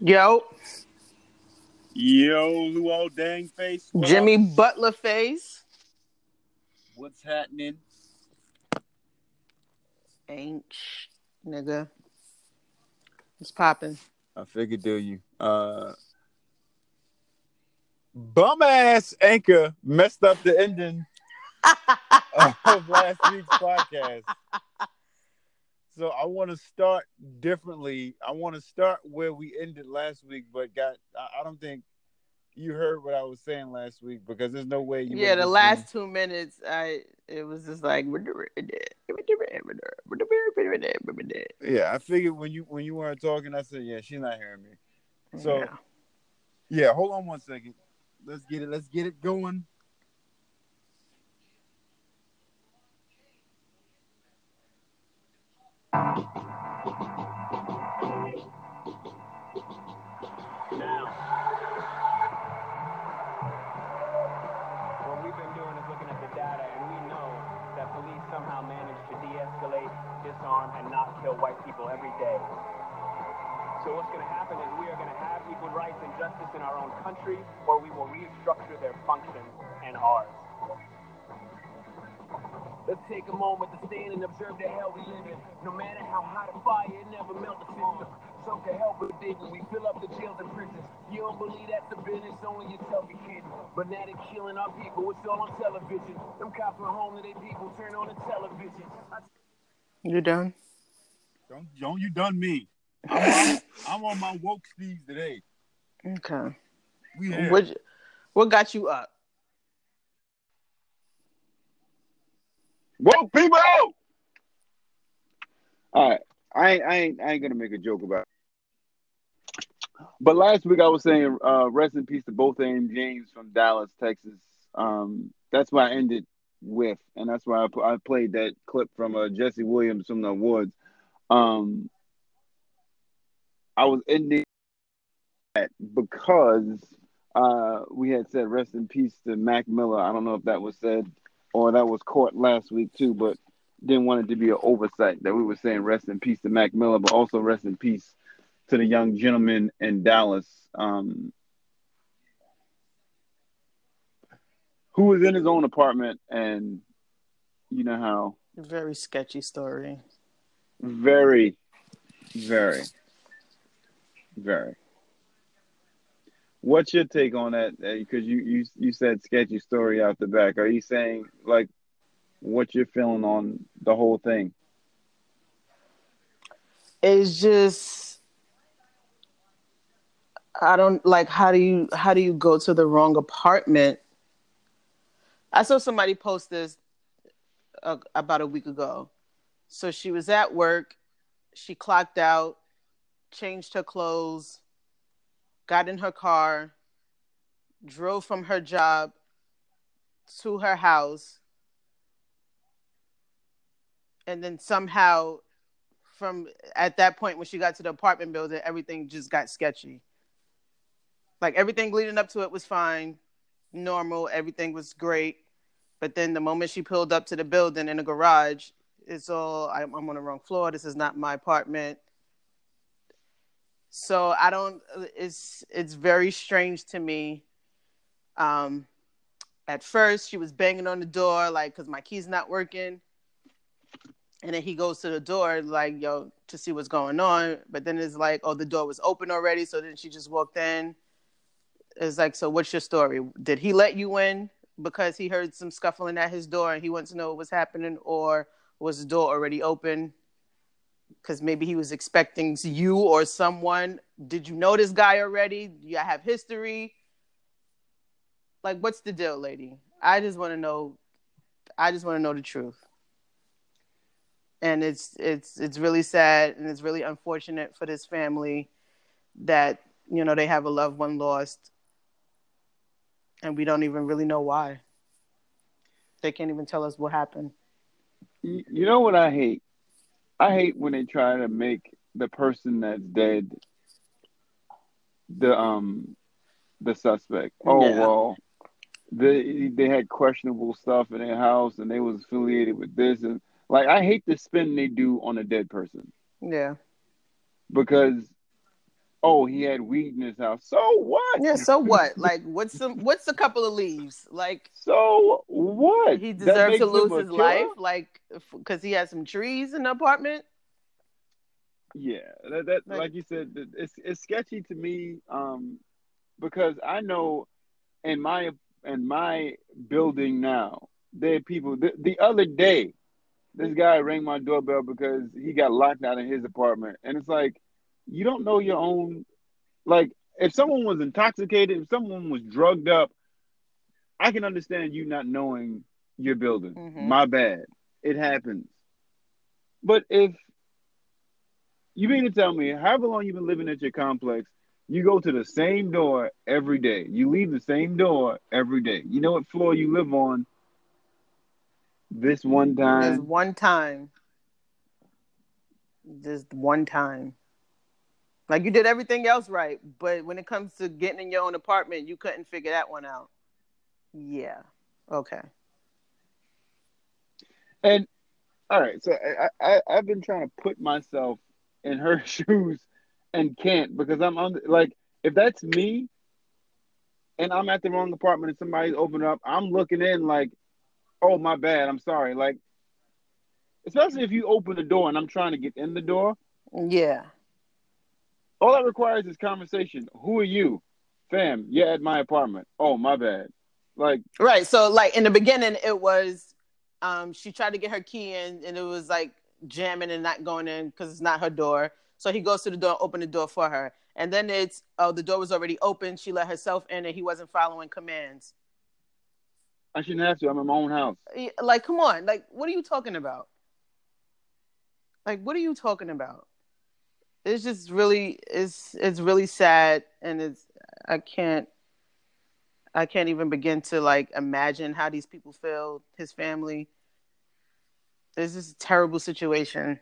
Yo, Yo, Luo Dang Face. what Jimmy up? Butler face. What's happening? Ain't sh- nigga. It's popping. I figured do you. Uh bum ass anchor messed up the ending of last week's podcast. So I want to start differently. I want to start where we ended last week, but got I, I don't think you heard what I was saying last week because there's no way you yeah, the last two minutes, I it was just like. yeah, I figured when you when you weren't talking, I said, yeah, she's not hearing me. So Yeah. yeah, hold on one second. Let's get it. Let's get it going. What we've been doing is looking at the data, and we know that police somehow manage to de-escalate, disarm, and not kill white people every day. So what's going to happen is we are going to have equal rights and justice in our own country, or we will restructure their functions and ours. Let's take a moment to stand and observe the hell we live in. No matter how hot a fire, it never melts the system. Some can help but dig when we fill up the jails and prisons. You don't believe that's the business, only yourself you kidding. But now they're killing our people, it's all on television. Them cops went home to their people, turn on the television. I You done? Don't don't you done me. I'm, I'm, I'm on my woke steeds today. Okay. We here. What what got you up? Woke people. out. All right, I ain't, I ain't I ain't gonna make a joke about. It. But last week I was saying, uh, rest in peace to Botham Jean from Dallas, Texas. Um, that's why I ended with, and that's why I, I played that clip from uh, Jesse Williams from the awards. Um, I was ending that because uh, we had said rest in peace to Mac Miller. I don't know if that was said or that was caught last week too, but didn't want it to be an oversight that we were saying rest in peace to Mac Miller, but also rest in peace to the young gentleman in Dallas um, who was in his own apartment and you know how Very sketchy story. very, very, very. What's your take on that? Because you, you you said sketchy story out the back. Are you saying like what you're feeling on the whole thing? It's just I don't like how do you how do you go to the wrong apartment? I saw somebody post this uh, about a week ago. So she was at work, she clocked out, changed her clothes, got in her car, drove from her job to her house, and then somehow from at that point when she got to the apartment building, everything just got sketchy. Like everything leading up to it was fine, normal, everything was great. But then the moment she pulled up to the building in the garage, it's all I'm, I'm on the wrong floor. This is not my apartment. So I don't. It's it's very strange to me. Um, at first she was banging on the door like, "Cause my key's not working." And then he goes to the door, like, yo, to see what's going on. But then it's like, oh, the door was open already. So then she just walked in. It's like, so what's your story? Did he let you in because he heard some scuffling at his door and he wants to know what was happening? Or was the door already open? Because maybe he was expecting you or someone. Did you know this guy already? Do you have history? Like, what's the deal, lady? I just want to know. I just want to know the truth and it's it's it's really sad and it's really unfortunate for this family that you know they have a loved one lost and we don't even really know why they can't even tell us what happened You you know what I hate? I hate when they try to make the person that's dead the um the suspect. Oh Yeah. well, they they had questionable stuff in their house and they was affiliated with this and like I hate the spin they do on a dead person yeah because oh, he had weed in his house. So what? Yeah, so what? Like, what's some? What's a couple of leaves? Like, So what? he That deserved to lose his killer? life, like, because he had some trees in the apartment. Yeah, that, that Like- like, you said, it's it's sketchy to me, um, because I know in my in my building now, there are people. The, the other day, this guy rang my doorbell because he got locked out in his apartment, and it's like you don't know your own. Like, if someone was intoxicated, if someone was drugged up, I can understand you not knowing your building. Mhm. My bad. It happens. But if you mean to tell me, however long you've been living at your complex, you go to the same door every day. You leave the same door every day. You know what floor you live on this one time. one time, just one time. Like you did everything else right, but when it comes to getting in your own apartment, you couldn't figure that one out. Yeah. Okay. And all right, so I, I I've been trying to put myself in her shoes and can't because I'm on like if that's me and I'm at the wrong apartment and somebody's opening up, I'm looking in like, oh my bad, I'm sorry. Like especially if you open the door and I'm trying to get in the door, Yeah. All that requires is conversation. Who are you? Fam, you're at my apartment. Oh my bad. Like Right. So like in the beginning it was um she tried to get her key in and it was like jamming and not going in because it's not her door. So he goes to the door, open the door for her. And then it's oh the door was already open. She let herself in and he wasn't following commands. I shouldn't have to. I'm in my own house. Like, come on. Like, what are you talking about? Like, what are you talking about? It's just really it's it's really sad and it's I can't I can't even begin to like imagine how these people feel, his family. It's just a terrible situation.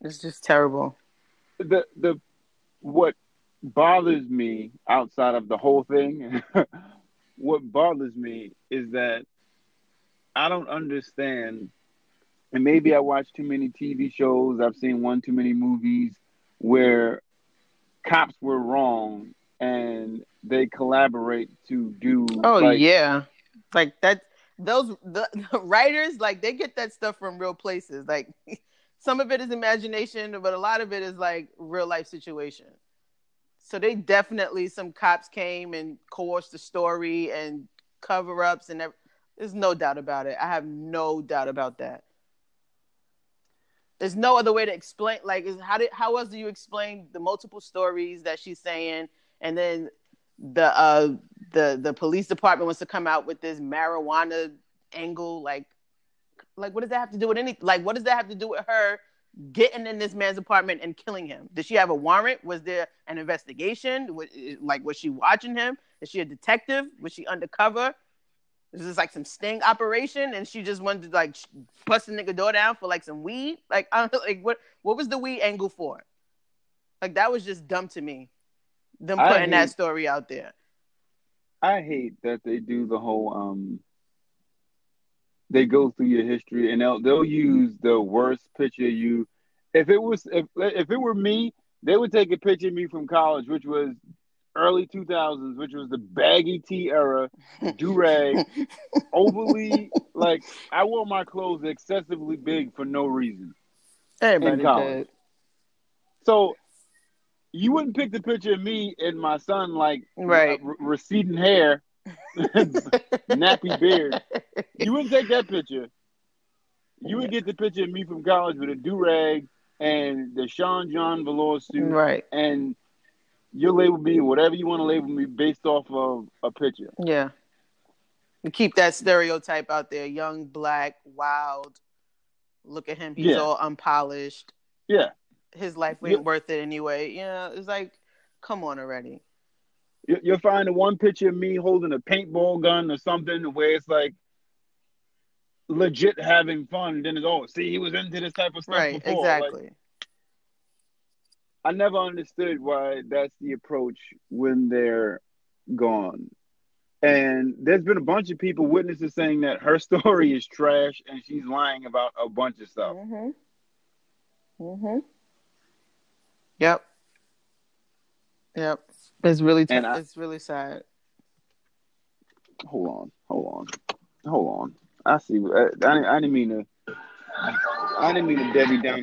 It's just terrible. the the what bothers me outside of the whole thing what bothers me is that i don't understand and maybe i watch too many tv shows i've seen one too many movies where cops were wrong and they collaborate to do Oh like, yeah, like that. Those the, the writers like they get that stuff from real places. Like some of it is imagination, but a lot of it is like real life situation. So they definitely some cops came and coerced the story and cover ups and there's no doubt about it. I have no doubt about that. There's no other way to explain. Like, how did how else do you explain the multiple stories that she's saying, and then the uh the the police department wants to come out with this marijuana angle like like what does that have to do with any like what does that have to do with her getting in this man's apartment and killing him? Did she have a warrant? Was there an investigation? Was- like was she watching him? Is she a detective? Was she undercover is this like some sting operation and she just wanted to like bust the nigga door down for like some weed like I don't know. like what what was the weed angle for like that was just dumb to me them putting that story out there I hate that they do the whole um they go through your history and they'll they'll use the worst picture of you. If it was if if it were me, they would take a picture of me from college, which was early two thousands, which was the baggy tee era, do rag, overly like I wore my clothes excessively big for no reason. Everybody did. So you wouldn't pick the picture of me and my son like Right. uh, re- receding hair, nappy beard. You wouldn't take that picture. You would get the picture of me from college with a do rag and the Sean John velour suit, right. and you label me whatever you want to label me based off of a picture. Yeah. And keep that stereotype out there. Young, black, wild. Look at him. He's Yeah. all unpolished. Yeah, His life ain't Yeah. worth it anyway. You know, it's like, come on already. You- you'll find the one picture of me holding a paintball gun or something where it's like legit having fun. Then it's oh, see, he was into this type of stuff Right. before. Like, Exactly. I never understood why that's the approach when they're gone. And there's been a bunch of people witnesses saying that her story is trash and she's lying about a bunch of stuff. Mm-hmm. Mm-hmm. Yep. Yep. It's really t- And I- it's really sad. Hold on, hold on, hold on. I see. I, I, didn't- I didn't mean to. I didn't mean to Debbie down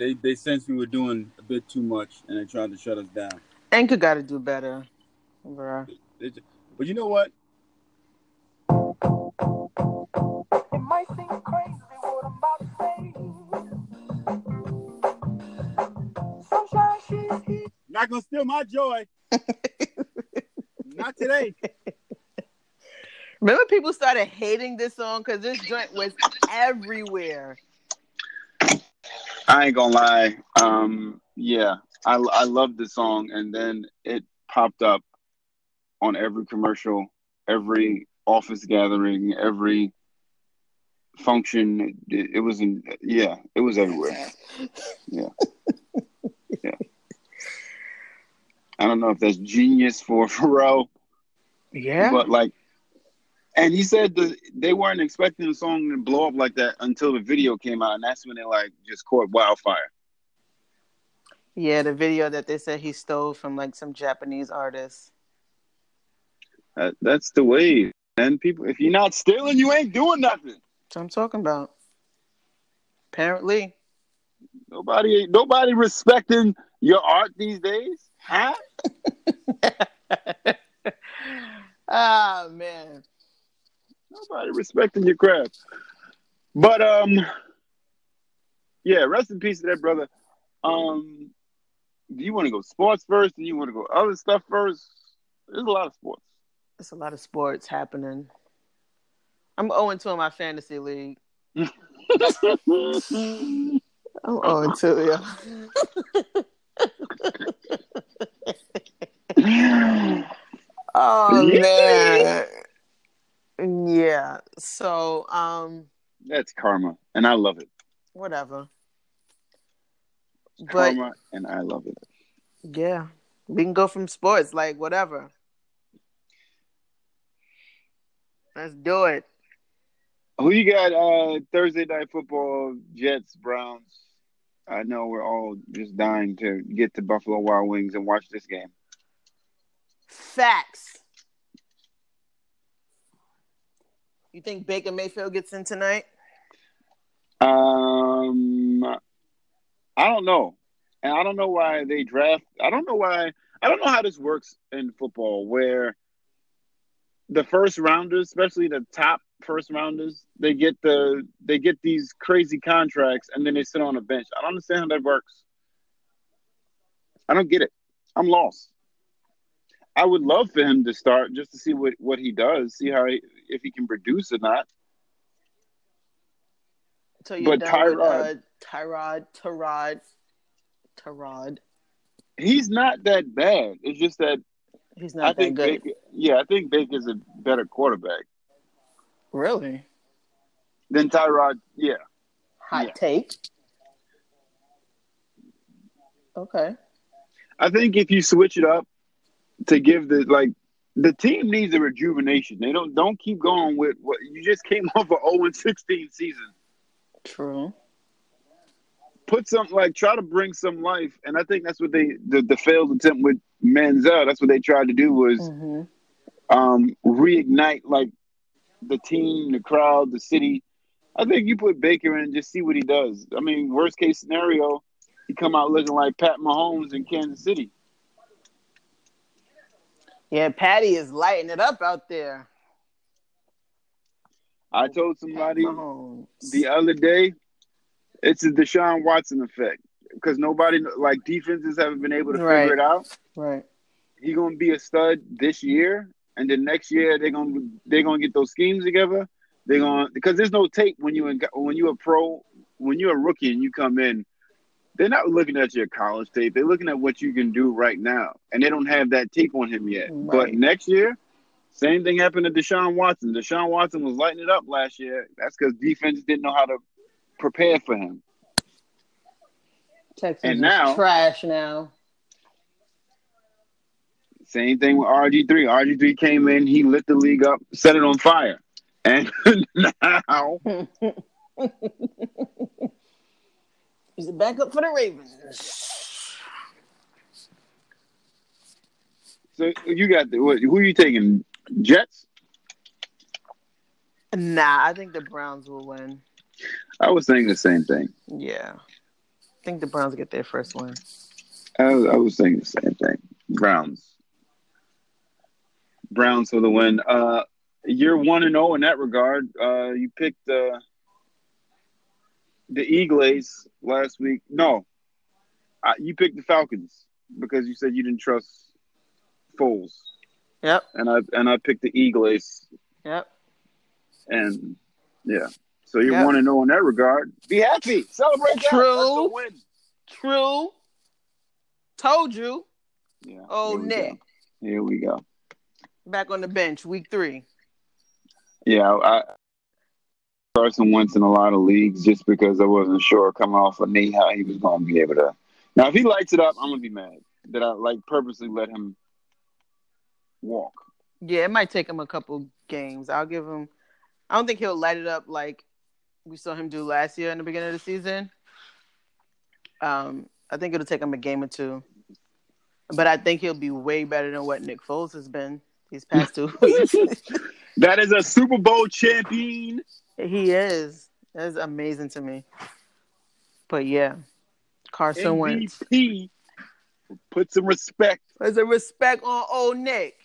They they sensed we were doing a bit too much, and they tried to shut us down. Anchor got to do better. Bruh. They ju- but you know what? It might seem crazy what I'm about to say. Sunshine, she's here. Not gonna steal my joy. Not today. Remember, people started hating this song because this joint was everywhere. I ain't gonna lie. Um, yeah, I I love the song, and then it popped up on every commercial, every office gathering, every function. It, it was in yeah, it was everywhere. Yeah, yeah. I don't know if that's genius for Pharrell, Yeah. but like, and he said the, they weren't expecting the song to blow up like that until the video came out, and that's when they like just caught wildfire. yeah, the video that they said he stole from like some Japanese artist. That, that's the way. And people, if you're not stealing, you ain't doing nothing. That's what I'm talking about. Apparently. Nobody, nobody respecting your art these days, huh? ah man. Nobody respecting your craft. But um, yeah, rest in peace to that brother. Um, do you want to go sports first? and you want to go other stuff first? There's a lot of sports. There's a lot of sports happening. I'm 0 2 in my fantasy league. I'm 0 2, yeah. oh man. Yeah. So um That's karma, and I love it. whatever. But Karma, and I love it. yeah. We can go from sports, like whatever. Let's do it. Who you got? Uh, Thursday night football, Jets, Browns. I know we're all just dying to get to Buffalo Wild Wings and watch this game. Facts. You think Baker Mayfield gets in tonight? Um, I don't know, and I don't know why they draft. I don't know why. I don't know how this works in football, where the first rounders, especially the top first rounders, they get the they get these crazy contracts, and then they sit on a bench. I don't understand how that works. I don't get it. I'm lost. I would love for him to start just to see what, what he does, see how he, if he can produce or not. So you're But with, Tyrod- uh, Tyrod, Tyrod, Tyrod. He's not that bad. It's just that He's I not that think good. Baker, yeah, I think Baker's a better quarterback Really? than Tyrod. Yeah, Hot Yeah. take. Okay. I think if you switch it up to give the like the team needs a rejuvenation. They don't don't keep going with what you just came off a 0 and 16 season. True. Put some like try to bring some life, and I think that's what they the, the failed attempt with Manziel. That's what they tried to do was hmm um, reignite like the team, the crowd, the city. I think you put Baker in and just see what he does. I mean, worst case scenario, he come out looking like Pat Mahomes in Kansas City. Yeah, Patty is lighting it up out there. I told somebody the other day, it's a Deshaun Watson effect because nobody like defenses haven't been able to Right. figure it out. Right. He gonna be a stud this year, and then next year they're gonna they're gonna get those schemes together. They're gonna because there's no tape when you in, when you're a pro when you're a rookie and you come in. They're not looking at your college tape. They're looking at what you can do right now, and they don't have that tape on him yet. But next year, Same thing happened to Deshaun Watson. Deshaun Watson was lighting it up last year. That's because defense didn't know how to prepare for him. Texas And is now- trash now. Same thing with RG3. RG3 came in, he lit the league up, set it on fire. And now He's a backup for the Ravens. so you got the what, who are you taking? Jets? Nah, I think the Browns will win. I was saying the same thing. Yeah. I think the Browns get their first win. I was, I was saying the same thing. Browns. Browns for the win. Uh, you're one and zero in that regard. Uh, you picked uh, the Eagles last week. No, uh, you picked the Falcons because you said you didn't trust Foles, Yep. and I and I picked the Eagles, Yep. and yeah. So Yep. one and zero in that regard. Be happy, celebrate that. True. True. Told you. Yeah. Oh, here Nick. go. Here we go. Back on the bench, week three. Yeah, I Carson Wentz in a lot of leagues just because I wasn't sure coming off a knee how he was going to be able to. Now, if he lights it up, I'm gonna be mad that I like purposely let him walk. Yeah, it might take him a couple games. I'll give him. I don't think he'll light it up like we saw him do last year in the beginning of the season. Um, I think it'll take him a game or two, but I think he'll be way better than what Nick Foles has been these past two weeks. That is a Super Bowl champion. He is. That's amazing to me. But yeah, Carson Wentz. MVP. Put some respect. There's a respect on old Nick.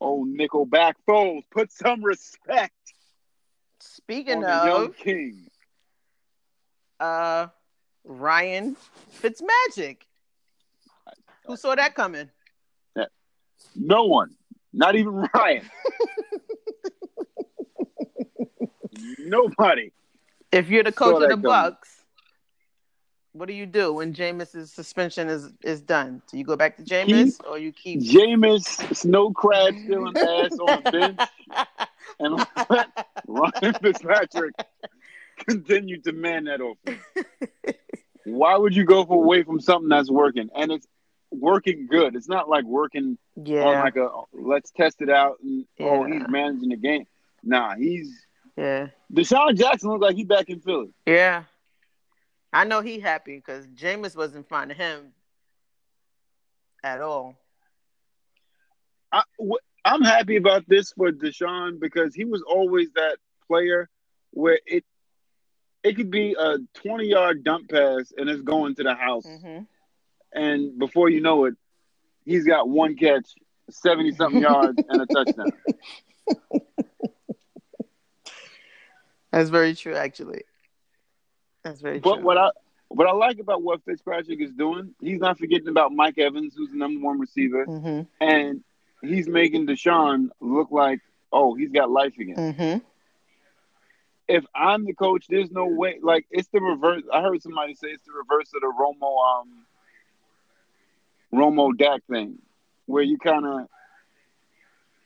Oh, Nickelback Foles. Put some respect Speaking the young of, king. uh, Ryan Fitzmagic. Who saw that coming? No one. Not even Ryan. Nobody. If you're the coach of the. Bucs, what do you do when Jameis's suspension is is done? Do you go back to Jameis or you keep? Jameis Snow Crab stealing ass on the bench and let Ryan Fitzpatrick continue to man that offense. Why would you go away from something that's working and it's working good? It's not like working on like a let's test it out and oh he's managing the game. Nah, he's yeah, DeSean Jackson looks like he's back in Philly. yeah. I know he happy because Jameis wasn't finding him at all. I, I'm happy about this for Deshaun because he was always that player where it it could be a 20 yard dump pass and it's going to the house, hmm and before you know it, he's got one catch, 70 something yards, and a touchdown. That's very true, actually. That's very But true. what I what I like about what Fitzpatrick is doing, he's not forgetting about Mike Evans, who's the number one receiver, hmm and he's making DeSean look like oh he's got life again. hmm if I'm the coach, there's no way. Like it's the reverse. I heard somebody say it's the reverse of the Romo, um, Romo Dak thing, where you kind of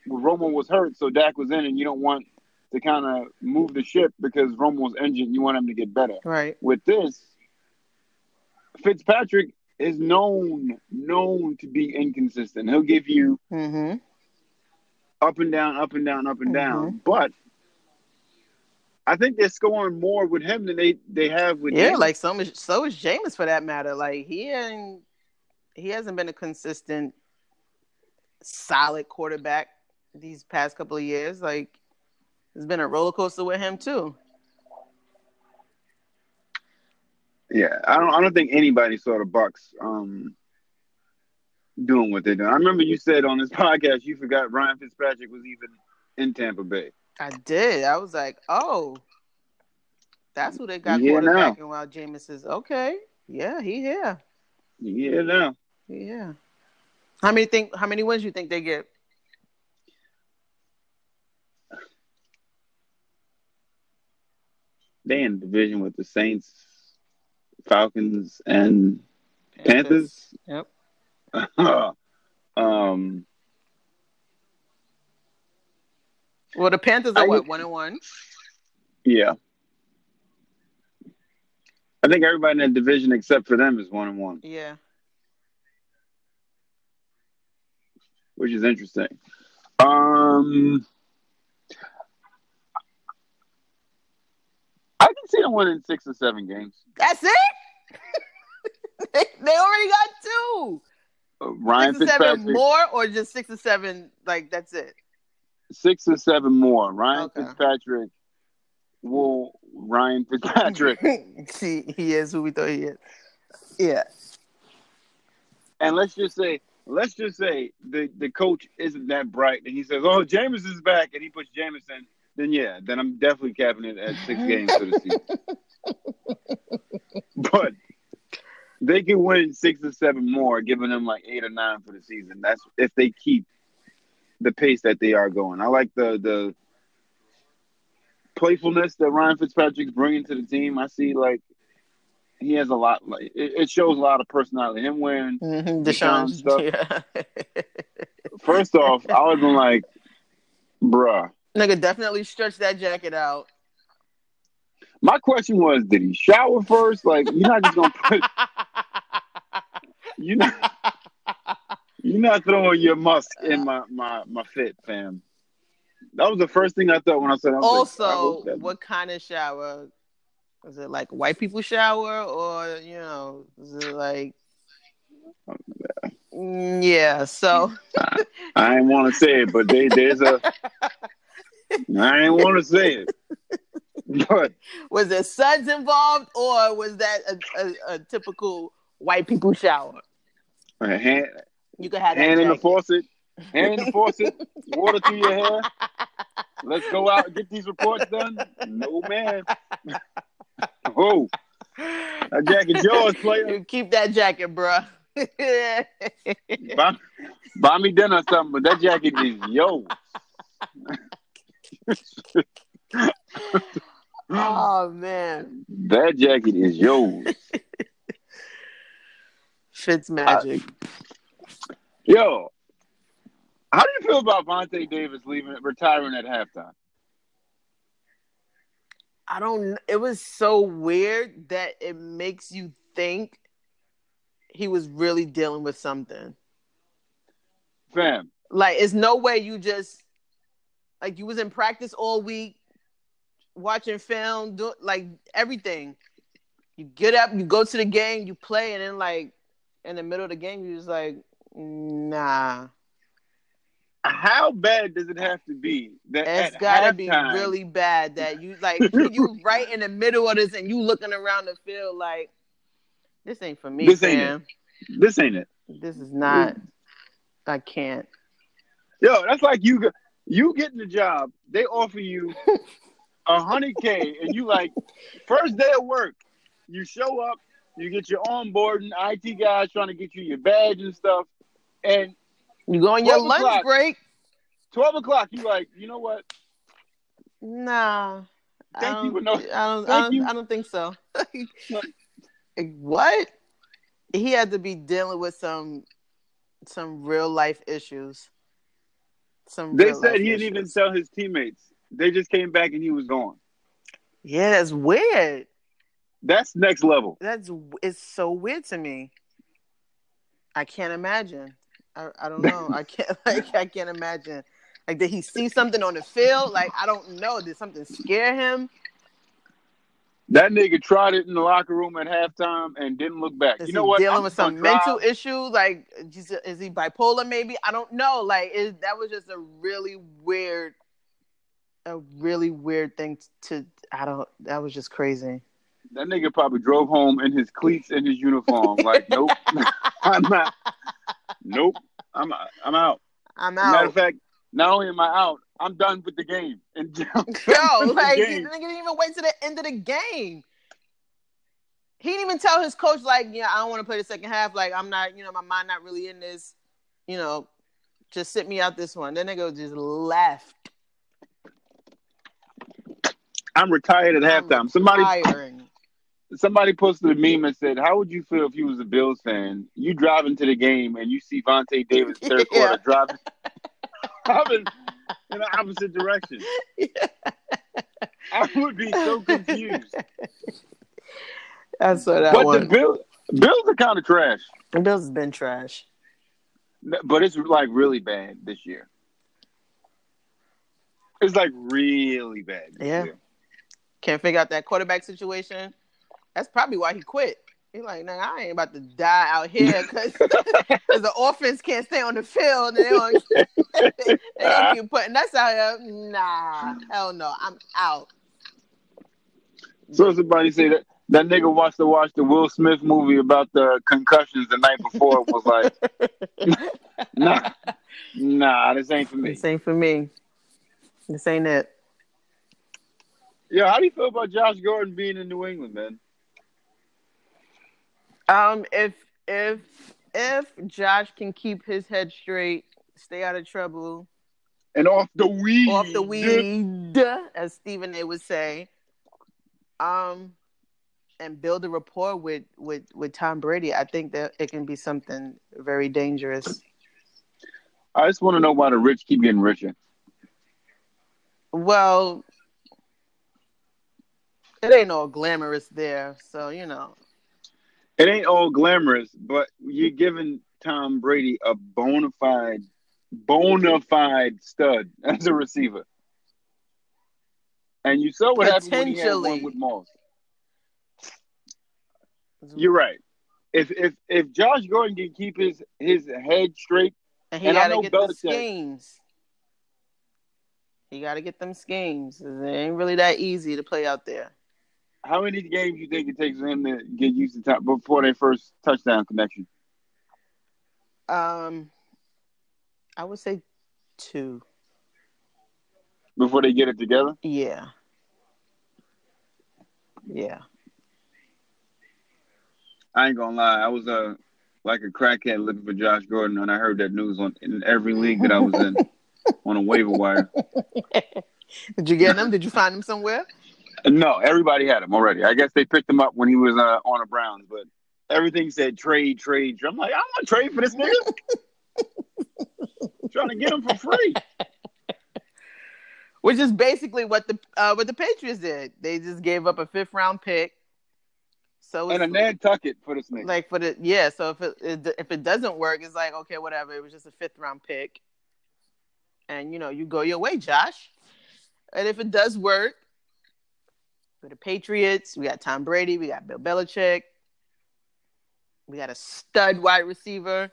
Romo was hurt, so Dak was in, and you don't want to kind of move the ship because Romo's injured. And you want him to get better. Right. With this, Fitzpatrick is known known to be inconsistent. He'll give you hmm up and down, up and down, up and down. Mhm. But I think they're scoring more with him than they, they have with Yeah, Jameis. like so much. So is Jameis for that matter. Like he ain't, he hasn't been a consistent, solid quarterback these past couple of years. Like it's been a roller coaster with him too. yeah. I don't I don't think anybody saw the Bucs um doing what they're doing. I remember you said on this podcast you forgot Ryan Fitzpatrick was even in Tampa Bay. I did. I was like, oh, that's who they got Yeah, now. quarterbacking while Jameis is okay. Yeah, he here. Yeah, now here. How many think? How many wins you think they get? They in division with the Saints, Falcons, and Panthers. Yep. Um, Well, the Panthers I are what one and one. yeah. I think everybody in that division except for them is one and one, Yeah. which is interesting. Um, I can see them winning six or seven games. That's it. they, they already got two. Uh, Ryan six or seven more, or just six or seven? Like that's it. six or seven more. Ryan Okay. Fitzpatrick will Ryan Fitzpatrick. he, he is who we thought he is. Yeah. and let's just say, let's just say the, the coach isn't that bright, and he says, "Oh, Jameis is back," and he puts Jameis in. Then yeah, then I'm definitely capping it at six games for the season. but they can win six or seven more, giving them like eight or nine for the season. That's if they keep the pace that they are going. I like the the playfulness that Ryan Fitzpatrick's bringing to the team. I see like he has a lot. Like it, it shows a lot of personality. Him wearing Mm-hmm. DeSean DeSean. stuff. Yeah. First off, I would have been like, bruh. Nigga definitely stretched that jacket out. My question was, did he shower first? Like, you're not just gonna put you not you're not throwing your musk in my my my fit, fam. That was the first thing I thought when I said. I was like, I also, what kind of shower? Is it like white people shower, or you know, is it like? Yeah. So I ain't want to say it, but they, there's a. I ain't want to say it, but was there suds involved, or was that a, a, a typical white people shower? hand You could have that hand in the faucet, hand in the faucet, water to your hair. Let's go out and get these reports done. No man. Oh, that jacket's yours, player. You keep that jacket, bruh. Buy, buy me dinner or something, but that jacket is yours. Oh man, That jacket is yours. Fitzmagic. Yo, how do you feel about Vontae Davis leaving, retiring at halftime? I don't. It was so weird that it makes you think he was really dealing with something. Fam, Like, it's no way you just like you was in practice all week, watching film, do like everything. You get up, you go to the game, you play, and then like in the middle of the game, you just like, nah. how bad does it have to be that it's gotta be really bad that you like you right in the middle of this and you looking around the field like this ain't for me, This ain't fam. This ain't it. This is not. I can't. Yo, that's like you you getting the job. They offer you a hundred k, and you like first day of work. You show up, you get your onboarding. IT guys trying to get you your badge and stuff, and You go on your lunch o'clock. break? twelve o'clock. You like, you know what? Nah. Thank you, don't, but no- I don't. I don't, you. I don't think so. Like, what? He had to be dealing with some some real life issues. Some. They said he didn't even tell his teammates. They just came back and he was gone. Yeah, that's weird. That's next level. That's it's so weird to me. I can't imagine. I, I don't know. I can't like I can't imagine. Like did he see something on the field? Like I don't know. Did something scare him? That nigga tried it in the locker room at halftime and didn't look back. Is you know what? dealing I'm with some drive- mental issue? Like is, is he bipolar? Maybe I don't know. Like is, that was just a really weird, a really weird thing to. I don't. That was just crazy. That nigga probably drove home in his cleats and his uniform. Like, nope, I'm not. Nope, I'm I'm out. I'm out. Matter of fact, not only am I out, I'm done with the game. And Yo, like nigga didn't even wait to the end of the game. He didn't even tell his coach like, yeah, I don't want to play the second half. Like, I'm not, you know, my mind not really in this. You know, just sit me out this one. Then they go just left. I'm retired at halftime. Somebody, Firing. somebody posted a meme and said, "How would you feel if you was a Bills fan? You driving to the game and you see Vontae Davis third Yeah. quarter driving, driving in the opposite direction. I would be so confused. That's what I But the want. Bills, are kind of trash. The Bills has been trash. But it's like really bad this year. It's like really bad. This Yeah. year. Can't figure out that quarterback situation. That's probably why he quit. He's like, nah, I ain't about to die out here because the offense can't stay on the field and they don't, they don't keep putting us out here. Nah, hell no, I'm out. So somebody say that that nigga watched the watch the Will Smith movie about the concussions the night before it was like, nah, nah, this ain't for me. This ain't for me. This ain't it. Yeah, how do you feel about Josh Gordon being in New England, man? Um, if if if Josh can keep his head straight, stay out of trouble, And off the weed, off the weed, as Stephen A would say. Um, and build a rapport with with with Tom Brady. I think that it can be something very dangerous. I just want to know why the rich keep getting richer. Well, it ain't all glamorous there, so you know. It ain't all glamorous, but you're giving Tom Brady a bona fide, bona fide stud as a receiver. And you saw what happened when he had one with Moss. You're right. If if if Josh Gordon can keep his his head straight, And he And I know get the Belichick- schemes. He gotta get them schemes. It ain't really that easy to play out there. How many games do you think it takes for him to get used to top before their first touchdown connection? Um, I would say two. Before they get it together? Yeah. Yeah. I ain't gonna lie, I was uh like a crackhead looking for Josh Gordon when I heard that news on in every league that I was in on a waiver wire. Did you get him? Did you find him somewhere? No, everybody had him already. I guess they picked him up when he was uh, on the Browns, but everything said trade, trade. I'm like, I'm to trade for this nigga. trying to get him for free. Which is basically what the uh, what the Patriots did. They just gave up a fifth round pick. So And a Nantucket for this nigga. like for the yeah. So if it, it if it doesn't work, it's like okay, whatever. It was just a fifth round pick, and you know you go your way, Josh. And if it does work, for the Patriots, we got Tom Brady, we got Bill Belichick, we got a stud wide receiver.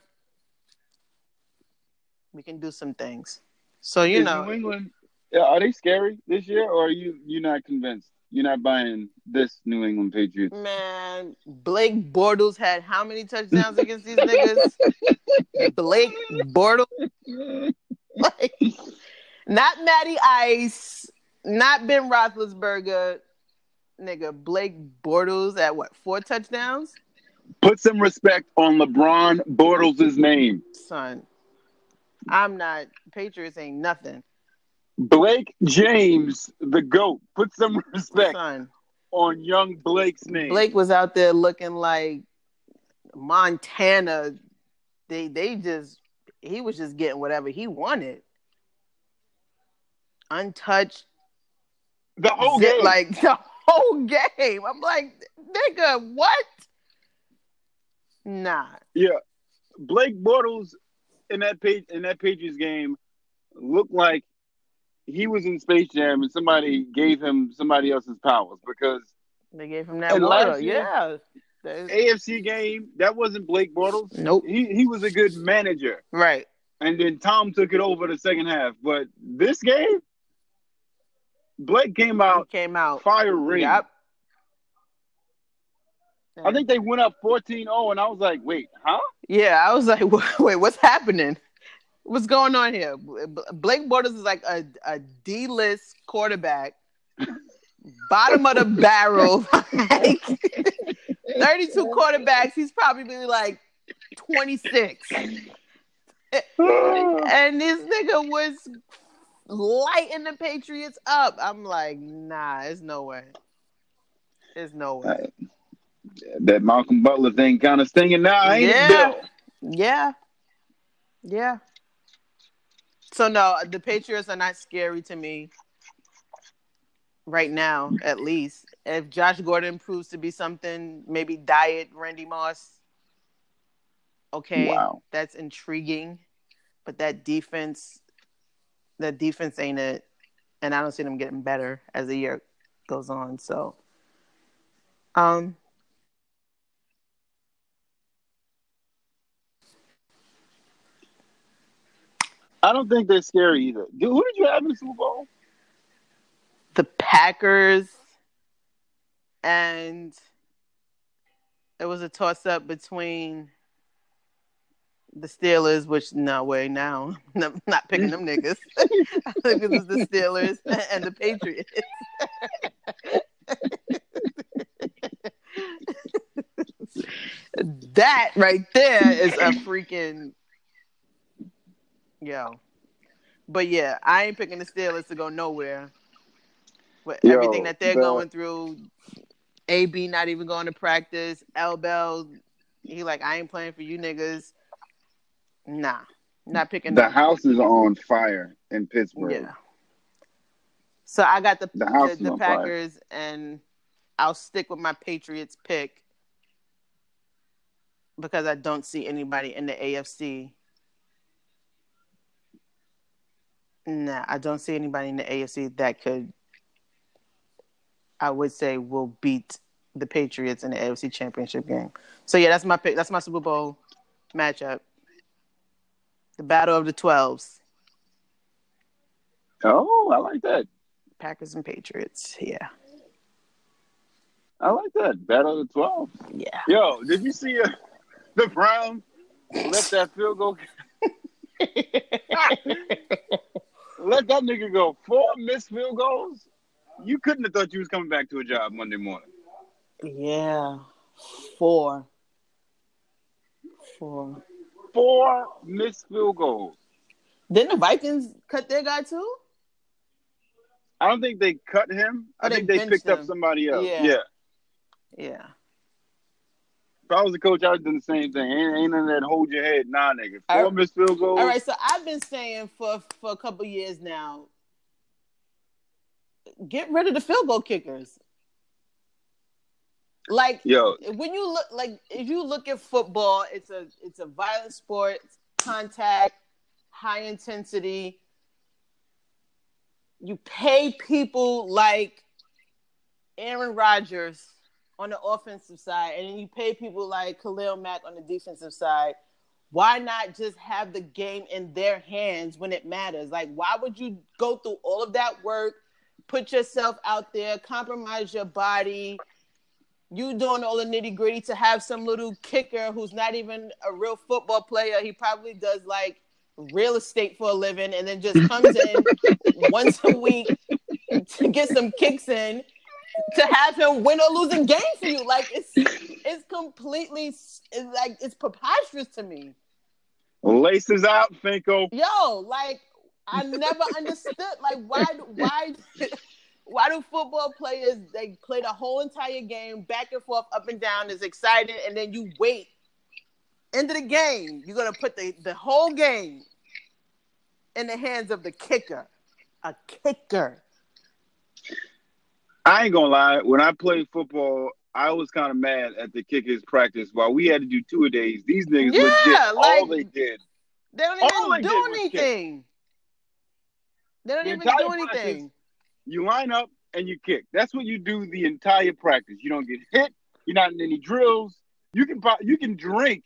We can do some things. So you Is know, New England. Yeah, are they scary this year, or are you you not convinced? You're not buying this New England Patriots. Man, Blake Bortles had how many touchdowns against these niggas? Blake Bortles, like, not Matty Ice, not Ben Roethlisberger, nigga. Blake Bortles at what four touchdowns? Put some respect on LeBron Bortles' name. Son, I'm not. Patriots ain't nothing, Blake James, the GOAT. Put some respect son. on young Blake's name. Blake was out there looking like Montana. They they just he was just getting whatever he wanted. Untouched, the whole zip- game. like the whole game. I'm like, nigga, what? Nah. yeah, Blake Bortles in that page in that Patriots game looked like he was in Space Jam and somebody gave him somebody else's powers because They gave him that water. last year- yeah. AFC game that wasn't Blake Bortles. Nope. He he was a good manager. Right. and then Tom took it over the second half. But this game, Blake came He out came out. fire ring. Yep. I think they went up 14-0, and I was like, wait, huh? Yeah, I was like, wait, what's happening? What's going on here? Blake Bortles is like a, a D list quarterback, bottom of the barrel. Like, 32 quarterbacks, he's probably like 26. And this nigga was lighting the Patriots up. I'm like, nah, it's no way. It's no way. that Malcolm Butler thing kind of stinging now, ain't Yeah. it, Bill? Yeah. Yeah. So no, the Patriots are not scary to me right now, at least. If Josh Gordon proves to be something, maybe diet Randy Moss. Okay, Wow. that's intriguing, but that defense, that defense ain't it, and I don't see them getting better as the year goes on. So, um, I don't think they're scary either. Dude, who did you have in the Super Bowl? the Packers and it was a toss up between the Steelers, which no way now. I'm not picking them niggas. I think it was the Steelers and the Patriots. that right there is a freaking yo. But yeah, I ain't picking the Steelers to go nowhere. With Yo, everything that they're the- going through, AB not even going to practice, L Bell, he like, I ain't playing for you niggas. Nah, not picking The house is on fire in Pittsburgh. Yeah. So I got the The the, the on fire. Packers, and I'll stick with my Patriots pick because I don't see anybody in the AFC. Nah, I don't see anybody in the AFC that could. I would say will beat the Patriots in the AFC Championship game. So yeah, that's my pick. That's my Super Bowl matchup. The battle of the twelves. Oh, I like that. Packers and Patriots. Yeah. I like that. Battle of the 12. Yeah. Yo, did you see uh, the Browns let that field goal? let that nigga go. Four missed field goals? You couldn't have thought you was coming back to a job Monday morning. Yeah. Four. Four. Four missed field goals. Didn't the Vikings cut their guy too? I don't think they cut him. Oh, I Oh, they think they picked up somebody else. Yeah. Yeah. Yeah. If I was a coach, I would do the same thing. Ain't, ain't none of that hold your head. Nah, nigga. Four missed field goals. All right, so I've been saying for for a couple years now, get rid of the field goal kickers. Like Yo, when you look like if you look at football, it's a it's a violent sport, contact, high intensity. You pay people like Aaron Rodgers on the offensive side, and then you pay people like Khalil Mack on the defensive side. Why not just have the game in their hands when it matters? Like, why would you go through all of that work, put yourself out there, compromise your body? You doing all the nitty gritty to have some little kicker who's not even a real football player. He probably does like real estate for a living and then just comes in once a week to get some kicks in to have him win or lose a game for you. Like it's it's completely it's like it's preposterous to me. laces out, Finko. Yo, like I never understood. Like why why why do football players they play the whole entire game back and forth, up and down, is excited, and then you wait. End of the game, you're gonna put the, the whole game in the hands of the kicker. A kicker. I ain't gonna lie. When I played football, I was kind of mad at the kickers practice. While we had to do two a days, these niggas Yeah, legit. all they did. They don't All even they do anything. They don't even do anything. practice- You line up and you kick. That's what you do the entire practice. You don't get hit. You're not in any drills. You can you can drink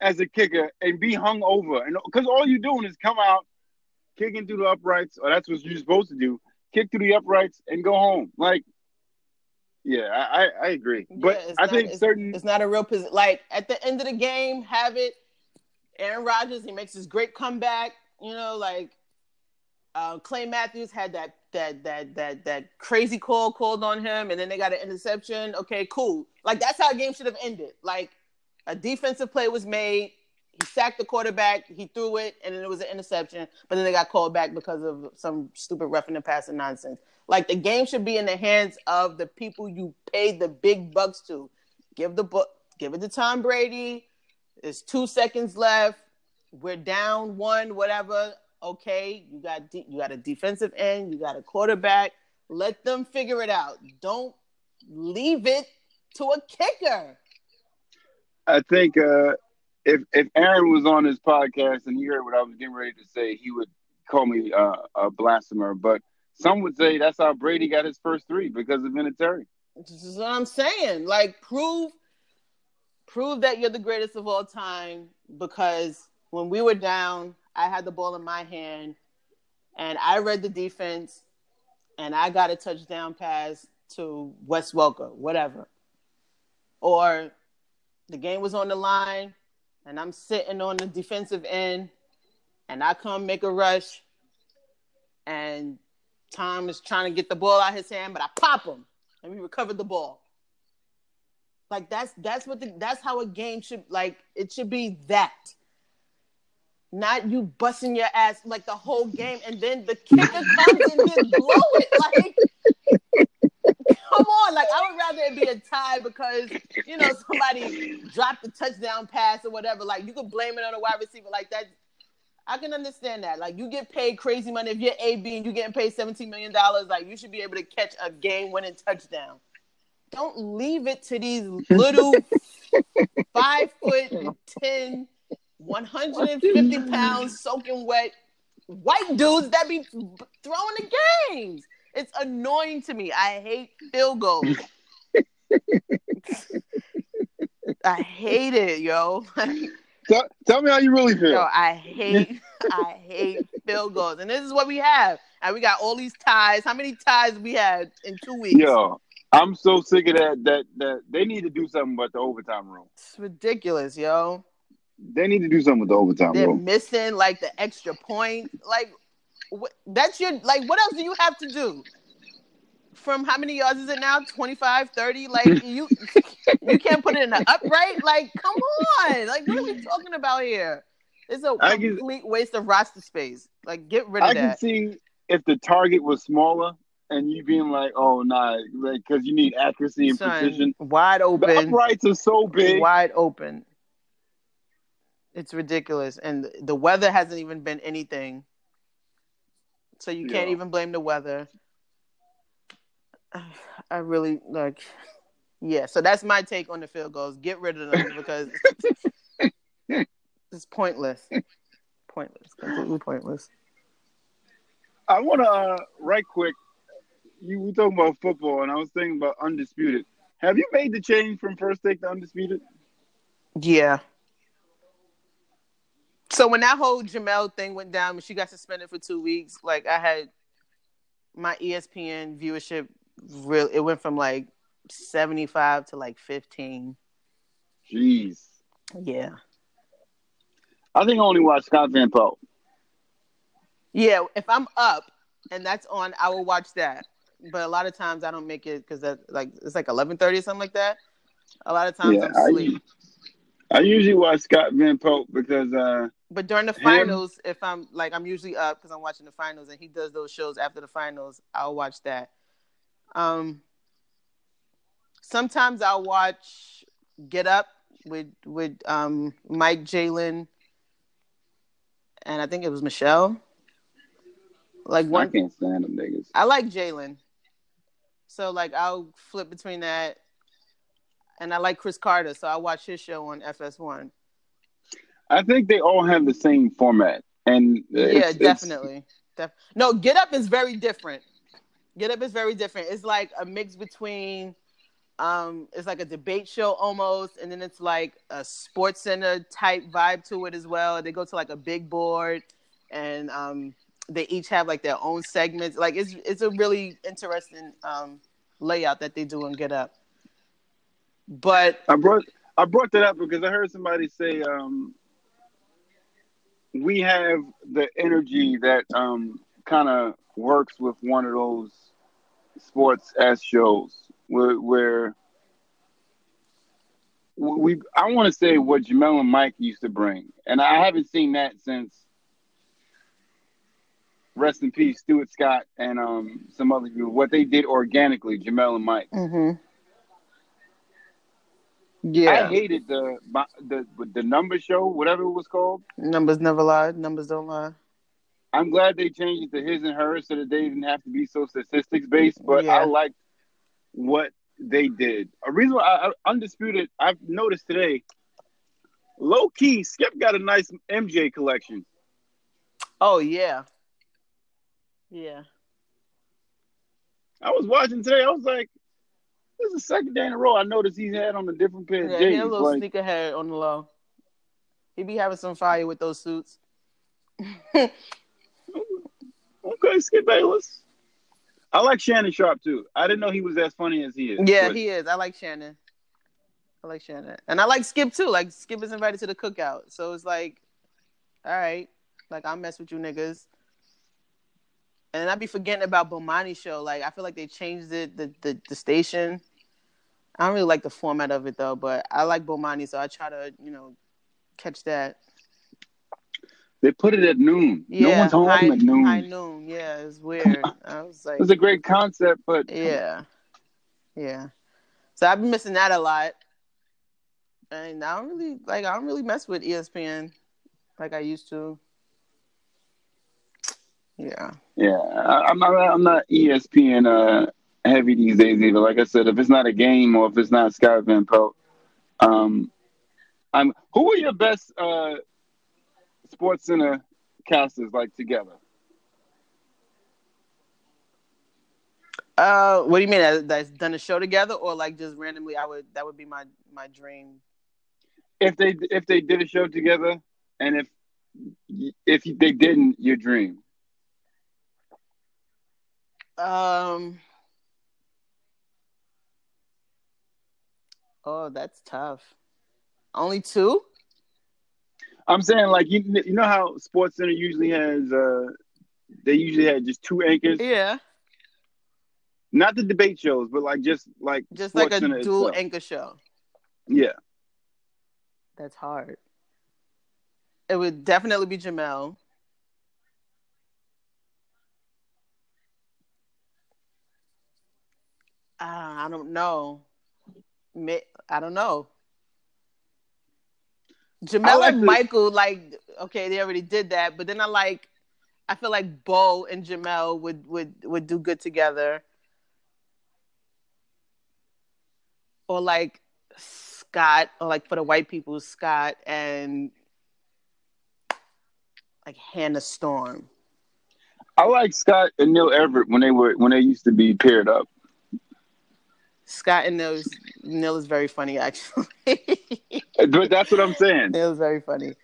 as a kicker and be hung over, and because all you're doing is come out, kicking through the uprights, or that's what you're supposed to do. Kick through the uprights and go home. Like, yeah, I I, agree. But Yeah, it's I not- think it's- certain It's not a real position. Like at the end of the game, have it. Aaron Rodgers, he makes his great comeback. You know, like uh, Clay Matthews had that that that that that crazy call called on him, and then they got an interception. Okay, cool. Like that's how a game should have ended. Like a defensive play was made. He sacked the quarterback. He threw it, and then it was an interception. But then they got called back because of some stupid roughing the passer nonsense. Like the game should be in the hands of the people you paid the big bucks to. Give the book, give it to Tom Brady. There's two seconds left. We're down one, whatever. Okay, you got de- you got a defensive end, you got a quarterback. Let them figure it out. Don't leave it to a kicker. I think uh, if if Aaron was on his podcast and he heard what I was getting ready to say, he would call me uh, a blasphemer. But some would say that's how Brady got his first three because of Vinatieri. This is what I'm saying. Like prove prove that you're the greatest of all time because when we were down, I had the ball in my hand and I read the defense and I got a touchdown pass to Wes Welker, whatever. Or the game was on the line and I'm sitting on the defensive end and I come make a rush and Tom is trying to get the ball out of his hand, but I pop him and we recovered the ball. Like that's that's what the, that's how a game should like it should be that. Not you busting your ass like the whole game and then the kicker comes and just blow it. Like come on, like I would rather it be a tie because you know somebody dropped a touchdown pass or whatever. Like you could blame it on a wide receiver like that. I can understand that. Like you get paid crazy money if you're AB and you're getting paid seventeen million dollars. Like you should be able to catch a game-winning touchdown. Don't leave it to these little five foot ten, 150 pounds soaking wet white dudes that be throwing the games. It's annoying to me. I hate field goals. I hate it, yo. Tell, tell me how you really feel. Yo, I hate, I hate field goals, and this is what we have. And we got all these ties. How many ties we had in two weeks? Yo, I'm so sick of that. That that they need to do something about the overtime rule. It's ridiculous, yo. They need to do something with the overtime They're rule. missing like the extra point. Like wh- that's your like. What else do you have to do? From how many yards is it now? 25, 30? Like you, you can't put it in the upright. Like, come on! Like, what are we talking about here? It's a I can- complete waste of roster space. Like, get rid of I can see if the target was smaller and you being like, "Oh, nah," like because you need accuracy and Son, precision. wide The open. uprights are so big. wide open. It's ridiculous, and the weather hasn't even been anything. So you can't Yeah. even blame the weather. I really like, yeah. So that's my take on the field goals. Get rid of them because it's pointless. Pointless, completely pointless. I want to uh, right quick. You were talking about football, and I was thinking about undisputed. Have you made the change from first take to undisputed? Yeah. So when that whole Jemele thing went down, when she got suspended for two weeks, like I had my ESPN viewership real it went from like seventy five to like fifteen. Jeez, Yeah. I think I only watch Scott Van Pelt. Yeah, if I'm up and that's on, I will watch that. But a lot of times I don't make it because that like it's like eleven thirty or something like that. A lot of times Yeah, I'm asleep. I usually watch Scott Van Pelt because uh, But during the Him? finals, if I'm like I'm usually up because I'm watching the finals, and he does those shows after the finals, I'll watch that. Um, sometimes I'll watch Get Up with with um Mike Jalen, and I think it was Michelle. Like I can't stand them niggas. I like Jalen, so like I'll flip between that, and I like Cris Carter, so I watch his show on FS1. I think they all have the same format, and yeah, definitely. Def- no, Get Up is very different. Get Up is very different. It's like a mix between um it's like a debate show almost and then it's like a sports center type vibe to it as well. They go to like a big board and um they each have like their own segments. Like it's it's a really interesting um layout that they do on Get Up. But I brought I brought that up because I heard somebody say um, we have the energy that um, kind of works with one of those sports s shows where, where we I want to say what Jemele and Mike used to bring, and I haven't seen that since rest in peace Stuart Scott and um, some other people. What they did organically, Jemele and Mike. mhm. Yeah, I hated the the the number show, whatever it was called. numbers never lie. Numbers don't lie. I'm glad they changed it to his and hers so that they didn't have to be so statistics based. But Yeah. I liked what they did. A reason why I, I, undisputed, I've noticed today, low key, Skip got a nice MJ collection. Oh yeah, yeah. I was watching today. I was like, this is the second day in a row I noticed he's had on a different pair of Yeah, he J's. a little Like, sneakerhead on the low. He be having some fire with those suits. okay, Skip Bayless. I like Shannon Sharpe too. I didn't know he was as funny as he is. Yeah, but- he is. I like Shannon. I like Shannon, and I like Skip too. Like Skip is invited to the cookout, so it's like, all right, like I'll mess with you niggas. And I'd be forgetting about Bomani show. Like I feel like they changed it, the the, the station. I don't really like the format of it though, but I like Bomani, so I try to you know catch that. They put it at noon. Yeah, no one's home high, at noon. high noon. Yeah, it's weird. I was like, It was a great concept, but Yeah. Yeah. So I've been missing that a lot. And I don't really like I don't really mess with ESPN like I used to. Yeah. yeah, I, I'm not. I'm not ESPN uh, heavy these days either. Like I said, if it's not a game or if it's not Scott Van Pelt, um, I'm. Who are your best uh, Sports Center casters like together? Uh what do you mean that, that's done a show together or like just randomly I would that would be my my dream. If they if they did a show together, and if if they didn't, your dream. Um Oh, that's tough. Only two? I'm saying like you you know how Sports Center usually has uh they usually had just two anchors, Yeah. not the debate shows, but like just like Just Sports like a Center dual itself. anchor show. Yeah, That's hard. It would definitely be Jemele. Uh, I don't know. I don't know. Jemele like and the- Michael, like, okay, they already did that, but then I like, I feel like Bo and Jemele would would would do good together, or like Scott, or like for the white people, Scott and like Hannah Storm. I like Scott and Neil Everett when they were when they used to be paired up. Scott and Neil, is- Neil is very funny, actually. But that's what I'm saying. Neil is very funny.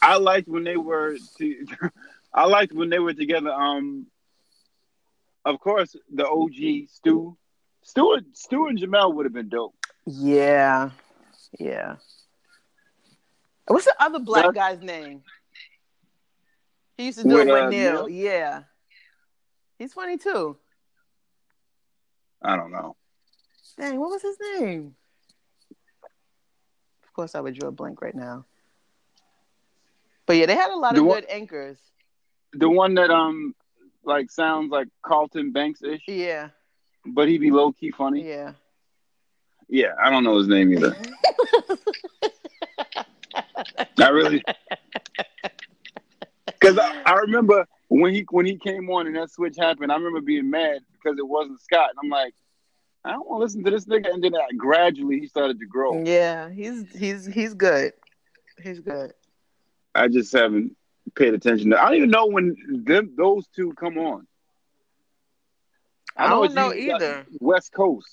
I liked when they were. To, I liked when they were together. Um, of course, the OG Stu, Stu, Stu and Jemele would have been dope. Yeah, yeah. What's the other black guy's name? He used to do With, it with uh, Neil. Neil? Yeah, he's funny too. I don't know. Dang, what was his name? Of course, I would draw a blank right now. But yeah, they had a lot The of one- good anchors. The one that um like sounds like Carlton Banks ish, Yeah, but he'd be low key funny. yeah. Yeah, I don't know his name either. I really because I, I remember when he when he came on and that switch happened. I remember being mad because it wasn't Scott, and I'm like, I don't want to listen to this nigga. And then uh, gradually he started to grow. Yeah, he's he's he's good. He's good. I just haven't paid attention. to I don't even know when them those two come on. I don't know uh, either. West Coast.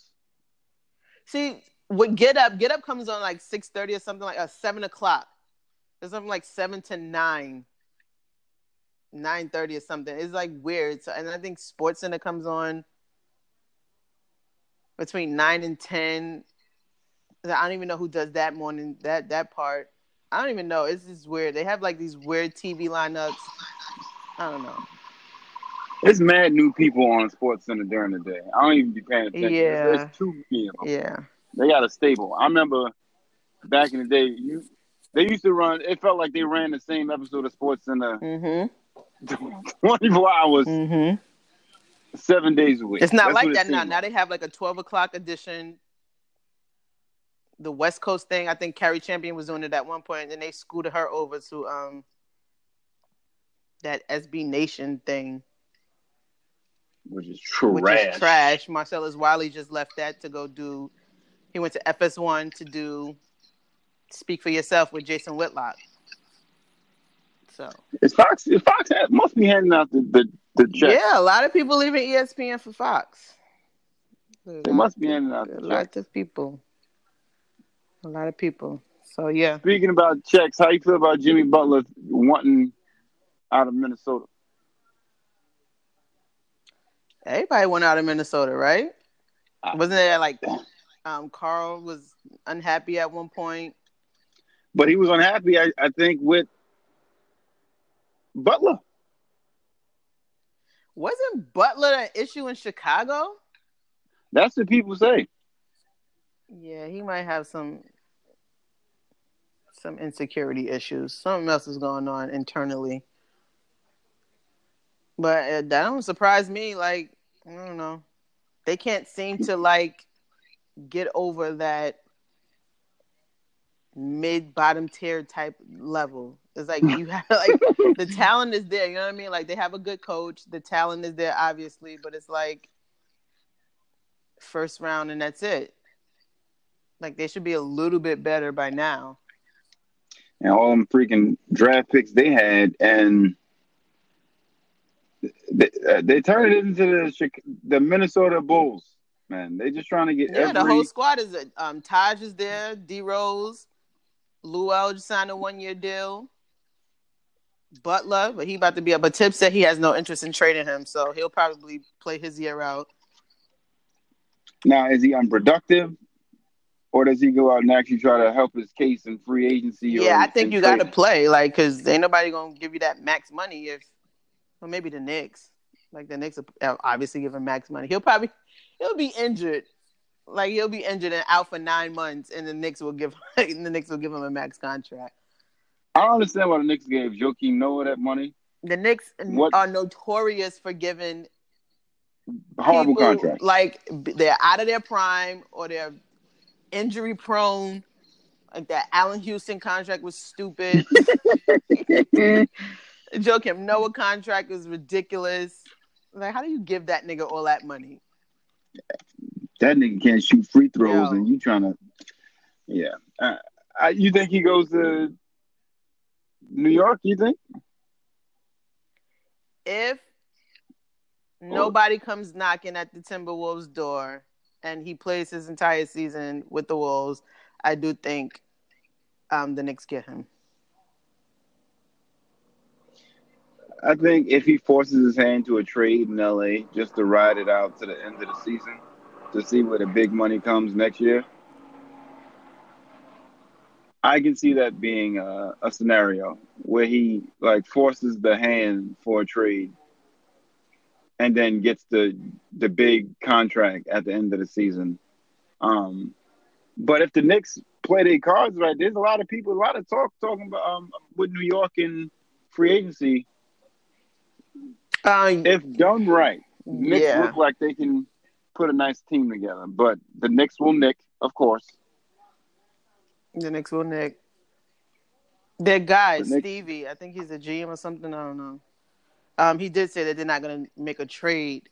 See, what Get Up? Get Up comes on like six thirty or something like uh, seven o'clock. There's something like seven to nine, nine thirty or something. It's like weird. So, and I think Sports Center comes on between nine and ten. I don't even know who does that morning. That that part. I don't even know. It's just weird. They have like these weird TV lineups. I don't know. It's mad new people on Sports Center during the day. I don't even be paying attention. Yeah. There's, too many of them. Yeah. They got a stable. I remember back in the day, you they used to run. It felt like they ran the same episode of Sports Center Mhm. 24 hours, Mhm. Seven days a week. It's not That's like that now. seemed Now they have like a twelve o'clock edition. the West Coast thing. I think Cari Champion was doing it at one point, and then they scooted her over to um that SB Nation thing, which is trash. which is trash. Marcellus Wiley just left that to go do. He went to FS1 to do Speak for Yourself with Jason Whitlock. So Is Fox? Is Fox must be handing out the the, the check. yeah, a lot of people leaving ESPN for Fox. They must be out the a lot of people. A lot of people. So yeah. Speaking about checks, how you feel about Jimmy Butler wanting out of Minnesota? Everybody went out of Minnesota, right? I- Wasn't there like um Karl was unhappy at one point? But he was unhappy, I, I think, with Butler. Wasn't Butler an issue in Chicago? That's what people say. Yeah, he might have some some insecurity issues. Something else is going on internally. But uh, that don't surprise me. Like I don't know, they can't seem to like get over that mid bottom tier type level. It's like you have like the talent is there. You know what I mean? Like they have a good coach. The talent is there, obviously, but it's like first round and that's it. Like they should be a little bit better by now. And all them freaking draft picks they had, and they, uh, they turned it into the the Minnesota Bulls. Man, they just trying to get Yeah, every. the whole squad is um Taj is there, D Rose, Luol Deng signed a one year deal. Butler, but he about to be up. But Tip said he has no interest in trading him, so he'll probably play his year out. Now, is he unproductive, or does he go out and actually try to help his case in free agency? Yeah, I think you got to play, like, because ain't nobody gonna give you that max money if, well, maybe the Knicks, like the Knicks, will obviously give him max money. He'll probably he'll be injured, like he'll be injured and out for nine months, and the Knicks will give the Knicks will give him a max contract. I don't understand why the Knicks gave Joakim Noah that money. The Knicks What- are notorious for giving Horrible people, contract. Like they're out of their prime or they're injury prone. Like that Allan Houston contract was stupid. Joakim Noah contract was ridiculous. Like, how do you give that nigga all that money? That nigga can't shoot free throws, Yo. and you trying to, yeah. Uh, I, you think he goes to New York? You think? If nobody comes knocking at the Timberwolves door and he plays his entire season with the Wolves, I do think um, the Knicks get him. I think if he forces his hand to a trade in LA just to ride it out to the end of the season to see where the big money comes next year, I can see that being a, a scenario where he like forces the hand for a trade and then gets the the big contract at the end of the season. Um, but if the Knicks play their cards right, there's a lot of people, a lot of talk talking about um, with New York and free agency Um, if done right, Knicks Yeah. look like they can put a nice team together. But the Knicks will nick, of course. The Knicks will Nick. Their guy, Stevie, I think he's a GM or something. I don't know. Um, he did say that they're not going to make a trade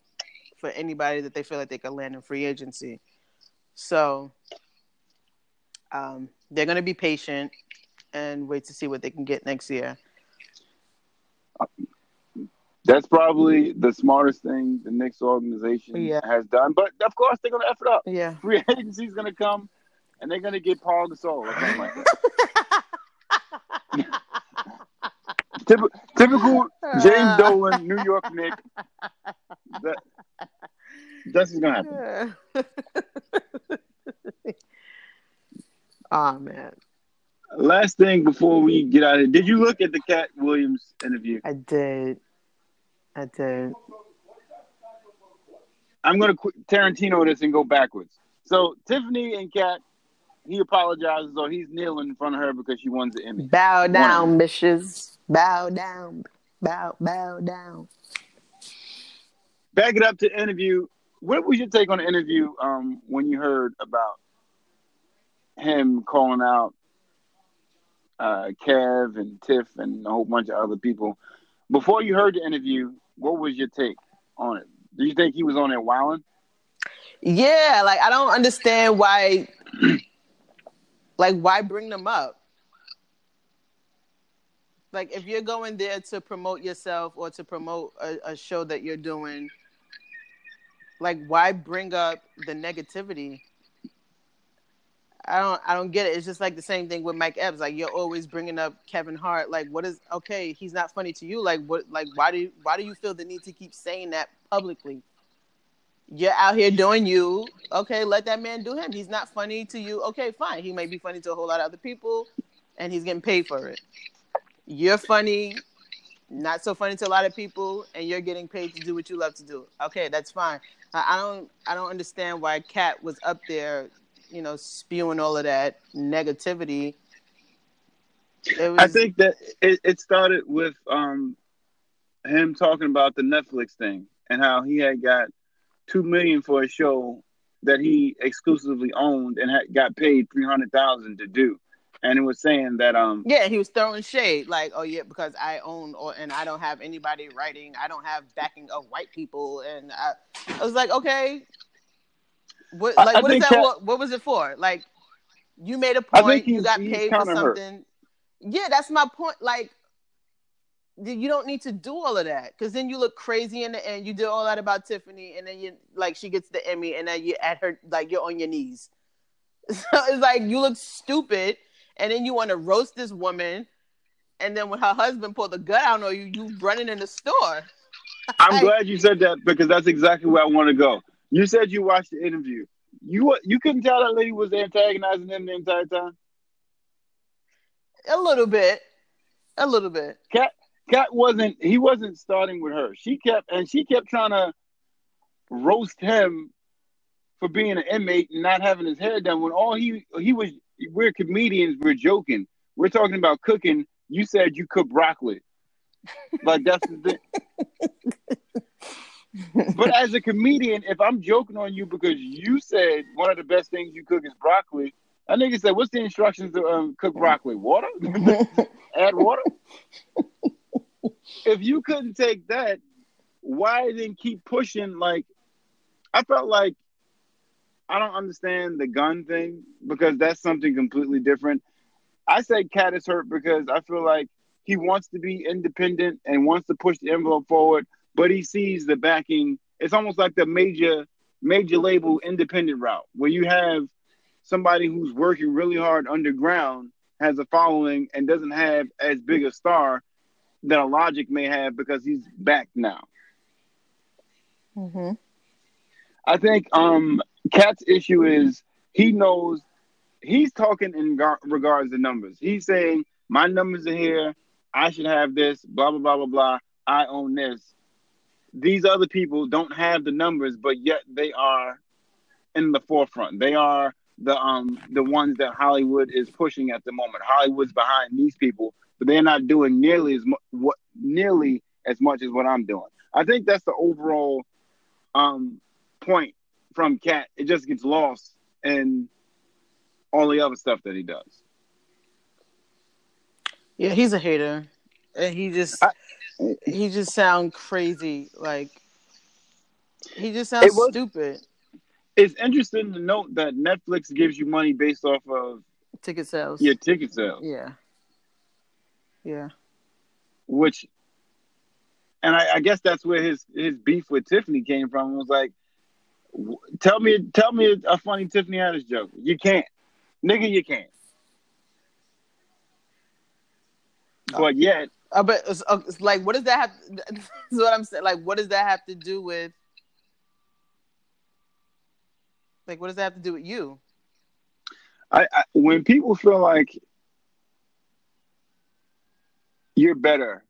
for anybody that they feel like they could land in free agency. So um, they're going to be patient and wait to see what they can get next year. That's probably the smartest thing the Knicks organization Yeah. has done. But of course, they're going to F it up. Yeah. Free agency is going to come, and they're going to get Paul Gasol or something like that. Typical, typical James Dolan, New York Knicks. That, that's what's going to happen. oh man, Last thing before we get out of here, did you look at the Katt Williams interview? I did. I did. I'm going to qu- Tarantino this and go backwards. So Tiffany and Katt, he apologizes or he's kneeling in front of her because she wins the Emmy. Bow down, bitches. Bow down. Bow, bow down. Back it up to interview. What was your take on the interview um, when you heard about him calling out uh, Kev and Tiff and a whole bunch of other people. Before you heard the interview, what was your take on it? Do you think he was on there wilding? Yeah, like I don't understand why. Like, why bring them up? Like, if you're going there to promote yourself or to promote a, a show that you're doing, like, why bring up the negativity? I don't I don't get it. It's just like the same thing with Mike Epps. Like you're always bringing up Kevin Hart. Like what is okay? He's not funny to you. Like what? Like why do you, why do you feel the need to keep saying that publicly? You're out here doing you. Okay, let that man do him. He's not funny to you. Okay, fine. He may be funny to a whole lot of other people, and he's getting paid for it. You're funny, not so funny to a lot of people, and you're getting paid to do what you love to do. Okay, that's fine. I don't I don't understand why Katt was up there you know, spewing all of that negativity. Was... I think that it, it started with um, him talking about the Netflix thing and how he had got two million for a show that he exclusively owned and had got paid three hundred thousand to do. And it was saying that um yeah he was throwing shade like oh yeah because I own or and I don't have anybody writing I don't have backing of white people and I, I was like okay what like I, what is that? Katt, what, what, was it for? Like you made a point. You got paid for something. Hurt. Yeah, that's my point. Like you don't need to do all of that because then you look crazy in the end. You did all that about Tiffany, and then you like she gets the Emmy, and then you at her like you're on your knees. So it's like you look stupid, and then you want to roast this woman, and then when her husband pulled the gun out on you, you running in the store. I'm like, glad you said that because that's exactly where I want to go. You said you watched the interview. You you couldn't tell that lady was antagonizing him the entire time. A little bit, a little bit. Katt Katt wasn't. He wasn't starting with her. She kept and she kept trying to roast him for being an inmate and not having his hair done. When all he he was, we're comedians. We're joking. We're talking about cooking. You said you cook broccoli. Like that's the thing. but as a comedian, if I'm joking on you because you said one of the best things you cook is broccoli, that nigga said, "What's the instructions to um, cook broccoli? Water? Add water." If you couldn't take that, why then keep pushing? Like, I felt like I don't understand the gun thing because that's something completely different. I say Katt is hurt because I feel like he wants to be independent and wants to push the envelope forward, but he sees the backing. It's almost like the major major label independent route where you have somebody who's working really hard underground has a following and doesn't have as big a star that a Logic may have because he's back now. Mm-hmm. I think um Katt's issue is he knows he's talking in gar- regards to numbers. He's saying my numbers are here. I should have this. Blah blah blah blah blah. I own this these other people don't have the numbers, but yet they are in the forefront. They are the um the ones that Hollywood is pushing at the moment. Hollywood's behind these people, but they're not doing nearly as much what nearly as much as what I'm doing. I think that's the overall um point from Katt. It just gets lost in all the other stuff that he does. Yeah, he's a hater. And he just I, he just sound crazy. Like he just sounds was, stupid. It's interesting to note that Netflix gives you money based off of ticket sales. Yeah, ticket sales. Yeah. Yeah. Which, and I, I guess that's where his his beef with Tiffany came from. It was like, tell me, tell me a funny Tiffany Haddish joke. You can't, nigga. You can't. But yet, uh, but it's, uh, it's like, what does that have? What I'm saying. Like, what does that have to do with? Like, what does that have to do with you? I, I when people feel like you're better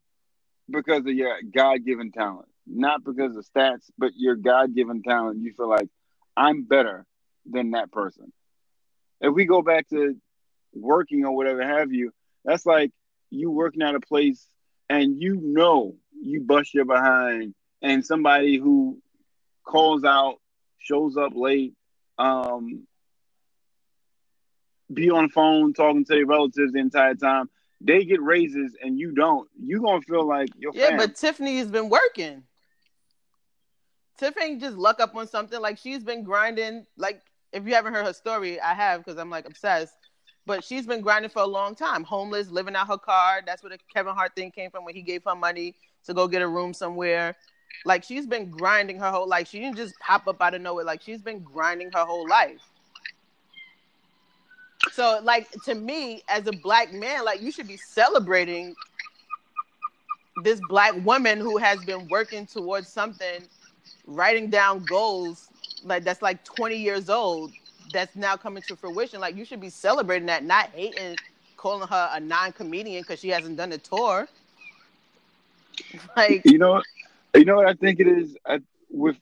because of your God given talent, not because of stats, but your God given talent, you feel like I'm better than that person. If we go back to working or whatever have you, that's like you working at a place and you know you bust your behind and somebody who calls out, shows up late, um, be on the phone talking to their relatives the entire time. They get raises and you don't. You gonna feel like your Yeah, fam. but Tiffany has been working. Tiffany just luck up on something. Like she's been grinding. Like if you haven't heard her story, I have because I'm like obsessed. But she's been grinding for a long time. Homeless, living out her car. That's where the Kevin Hart thing came from when he gave her money to go get a room somewhere. Like she's been grinding her whole life. She didn't just pop up out of nowhere. Like she's been grinding her whole life. So like to me, as a black man, like you should be celebrating this black woman who has been working towards something, writing down goals like that's like 20 years old, that's now coming to fruition. Like you should be celebrating that, not hating, calling her a non-comedian because she hasn't done a tour. Like You know, you know what I think it is I, with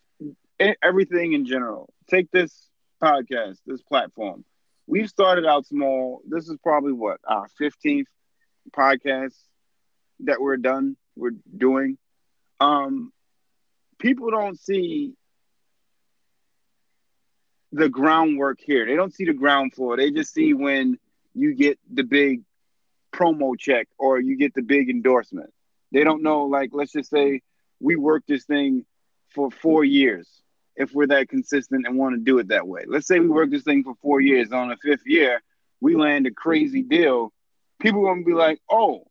everything in general. Take this podcast, this platform. We've started out small. This is probably what our fifteenth podcast that we're done. We're doing. Um, people don't see the groundwork here. They don't see the ground floor. They just see when you get the big promo check or you get the big endorsement. They don't know, like, let's just say we work this thing for four years if we're that consistent and want to do it that way. Let's say we work this thing for four years. On the fifth year, we land a crazy deal. People are gonna be like, "Oh,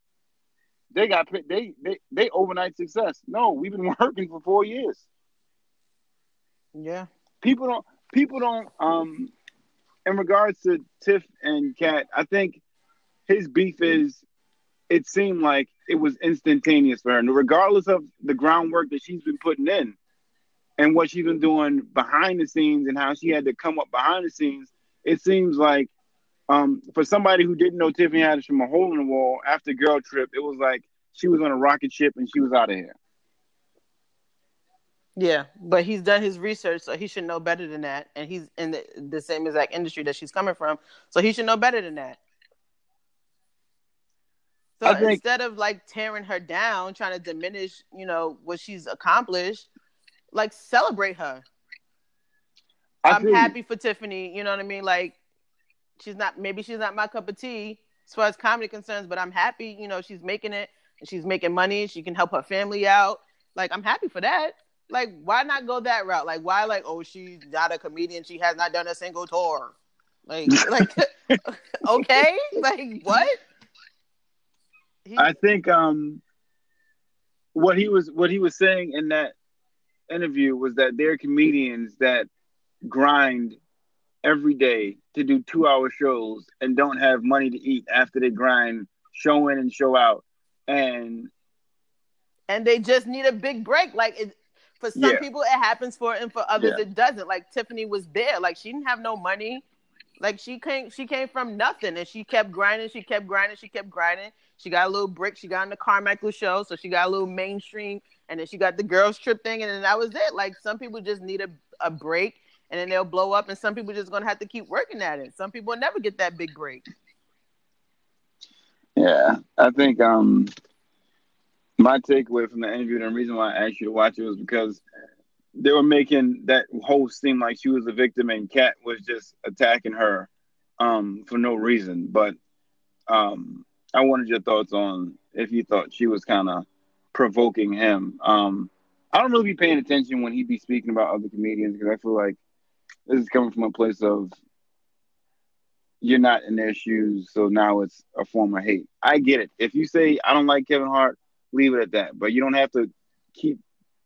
they got they they they overnight success." No, we've been working for four years. yeah, People don't people don't um in regards to Tiff and Katt, I think his beef is it seemed like it was instantaneous for her. And regardless of the groundwork that she's been putting in and what she's been doing behind the scenes and how she had to come up behind the scenes, it seems like um, for somebody who didn't know Tiffany Haddish from a hole in the wall after Girl Trip, it was like she was on a rocket ship and she was out of here. yeah. But he's done his research, so he should know better than that. And he's in the, the same exact industry that she's coming from, so he should know better than that. So think- instead of like tearing her down, trying to diminish, you know, what she's accomplished, like celebrate her. I I'm happy for Tiffany. You know what I mean? Like, she's not maybe she's not my cup of tea as far as comedy concerns, but I'm happy. You know, she's making it. and She's making money. She can help her family out. Like, I'm happy for that. Like, why not go that route? Like, why? Like, oh, she's not a comedian. She has not done a single tour. Like, like, okay, like what? He, I think um, what he was what he was saying in that interview was that they're comedians that grind every day to do two hour shows and don't have money to eat after they grind show in and show out. And and they just need a big break. Like it, for some Yeah. people, it happens for, and for others, Yeah. it doesn't. Like Tiffany was there. Like she didn't have no money. Like she came, she came from nothing, and she kept grinding. She kept grinding. She kept grinding. She got a little break. She got on the Carmichael show, so she got a little mainstream, and then she got the girls trip thing, and then that was it. Like some people just need a, a break, and then they'll blow up, and some people just gonna have to keep working at it. Some people never get that big break. yeah, I think um, my takeaway from the interview and the reason why I asked you to watch it was because they were making that host seem like she was a victim and Katt was just attacking her um, for no reason. But um, I wanted your thoughts on if you thought she was kind of provoking him. Um, I don't really be paying attention when he be speaking about other comedians because I feel like this is coming from a place of you're not in their shoes, so now it's a form of hate. I get it. If you say I don't like Kevin Hart, leave it at that. But you don't have to keep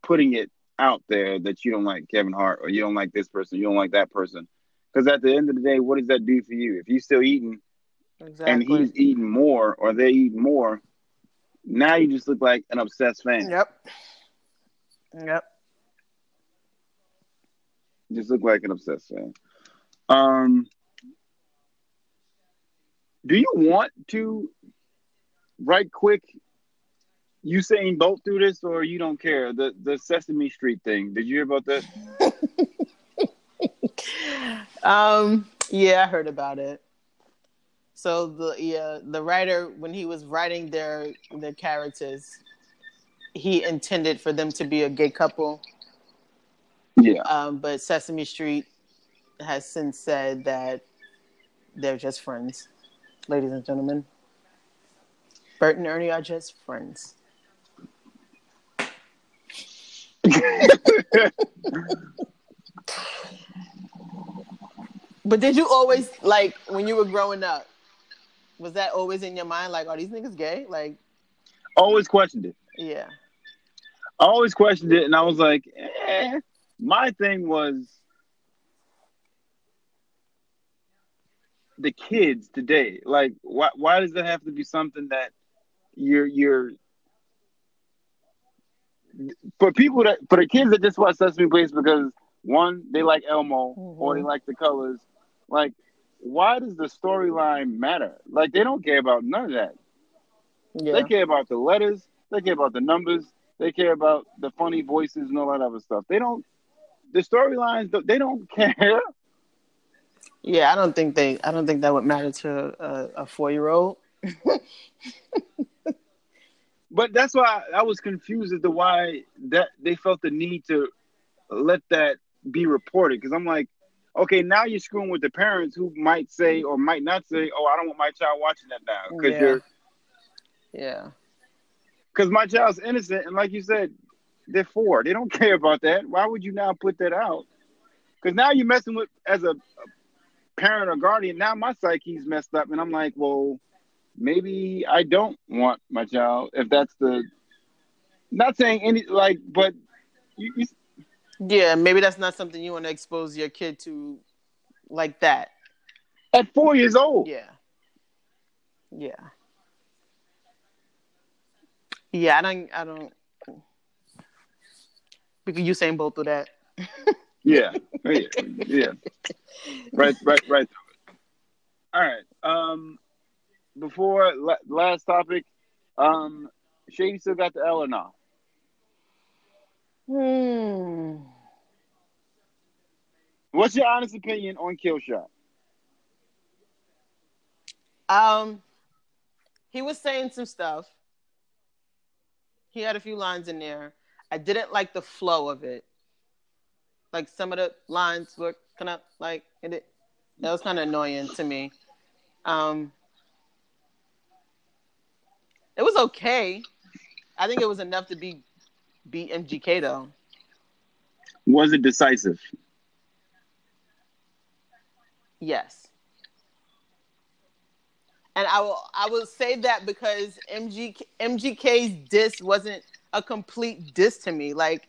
putting it out there that you don't like Kevin Hart or you don't like this person, you don't like that person. Because at the end of the day, what does that do for you? If you're still eating Exactly. and he's eating more or they eat more, now you just look like an obsessed fan. Yep. Yep. Just look like an obsessed fan. Um, do you want to right quick Usain Bolt through this, or you don't care? The the Sesame Street thing. Did you hear about that? Um, yeah, I heard about it. So the yeah, the writer when he was writing their their characters, he intended for them to be a gay couple. Yeah. Um, but Sesame Street has since said that They're just friends, ladies and gentlemen. Bert and Ernie are just friends. But did you always like when you were growing up? Was that always in your mind? Like, are these niggas gay? Like, always questioned it. yeah, I always questioned it, and I was like, eh. my thing was the kids today. Like, why why does it have to be something that you're you're for people that for the kids that just watch Sesame Place because one they like Elmo or they Mhm. like the colors. Like, why does the storyline matter? Like, they don't care about none of that. yeah, They care about the letters. They care about the numbers. They care about the funny voices and all that other stuff. They don't. The storylines. They don't care. yeah. I don't think they. I don't think that would matter to a, a four year old. But that's why I was confused as to why that they felt the need to let that be reported. Because I'm like, okay, now you're screwing with the parents who might say or might not say, "Oh, I don't want my child watching that now," because Yeah. you're Yeah, because my child's innocent, and like you said, they're four. They don't care about that. Why would you now put that out? Because now you're messing with as a, a parent or guardian. Now my psyche's messed up, and I'm like, well, maybe I don't want my child if that's the. Not saying any like, but you, you yeah. Maybe that's not something you want to expose your kid to, like that. at four years old. Yeah, yeah, yeah. I don't. I don't. Because you saying both of that. Yeah, yeah, yeah. Right, right, right. through it. All right. Um, before la- last topic, um, Shady still got the L or no? Hmm. What's your honest opinion on Killshot? Um, he was saying some stuff. He had a few lines in there. I didn't like the flow of it. Like some of the lines were kind of like it. That was kind of annoying to me. Um, it was okay. I think it was enough to be beat MGK though. Was it decisive? Yes. And I will I will say that because MG MGK's diss wasn't a complete diss to me. Like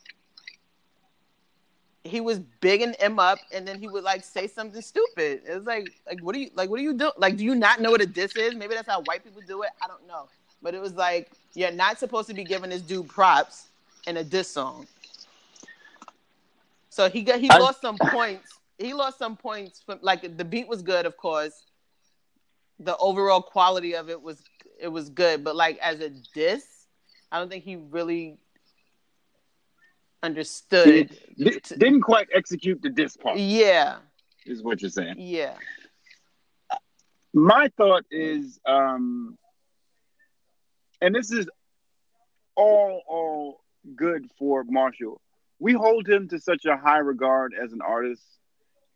he was bigging him up and then he would like say something stupid. It was like like what are you like what are you doing? Like do you not know what a diss is? Maybe that's how white people do it. I don't know. But it was like you're not supposed to be giving this dude props in a diss song. So he got he I- lost some points. He lost some points from like the beat was good, of course. The overall quality of it was it was good, but like as a diss, I don't think he really understood. Di- didn't quite execute the diss part, Yeah, is what you're saying. yeah, My thought is, um, and this is all all good for Marshall. We hold him to such a high regard as an artist.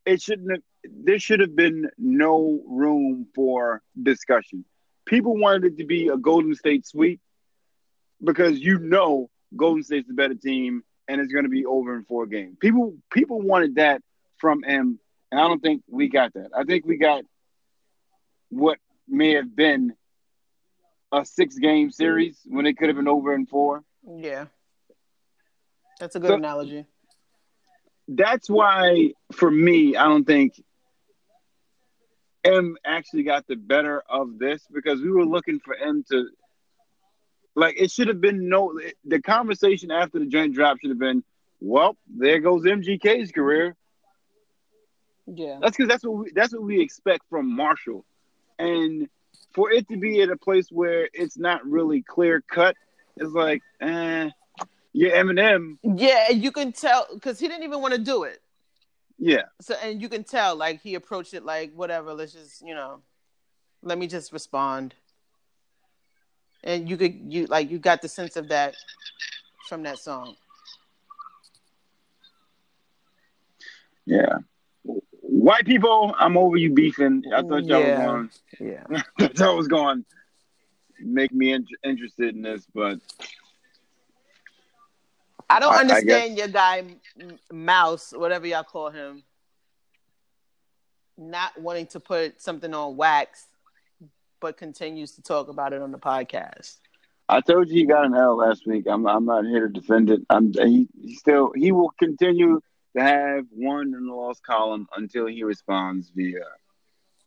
It shouldn't have. There should have been no room for discussion. People wanted it to be a Golden State sweep because you know Golden State's the better team and it's going to be over in four games. People people wanted that from him, and I don't think we got that. I think we got what may have been a six game series when it could have been over in four. yeah. That's a good So- analogy. That's why, for me, I don't think M actually got the better of this because we were looking for M to. Like, it should have been no. The conversation after the joint drop should have been, well, there goes MGK's career. Yeah, That's because that's what we, that's what we expect from Marshall, and for it to be at a place where it's not really clear cut, it's like, eh, yeah, Eminem, yeah. and You can tell because he didn't even want to do it. yeah, So and you can tell like he approached it like whatever. Let's just you know, let me just respond. And you could you like you got the sense of that from that song. yeah. White people, I'm over you beefing. I thought y'all Yeah. was Yeah. going. I thought y'all was going make me in- interested in this, but I don't I- I understand your guy Mouse, whatever y'all call him, not wanting to put something on wax, but continues to talk about it on the podcast. I told you he got an L last week. I'm I'm not here to defend it. I'm he, he still he will continue to have one in the lost column until he responds via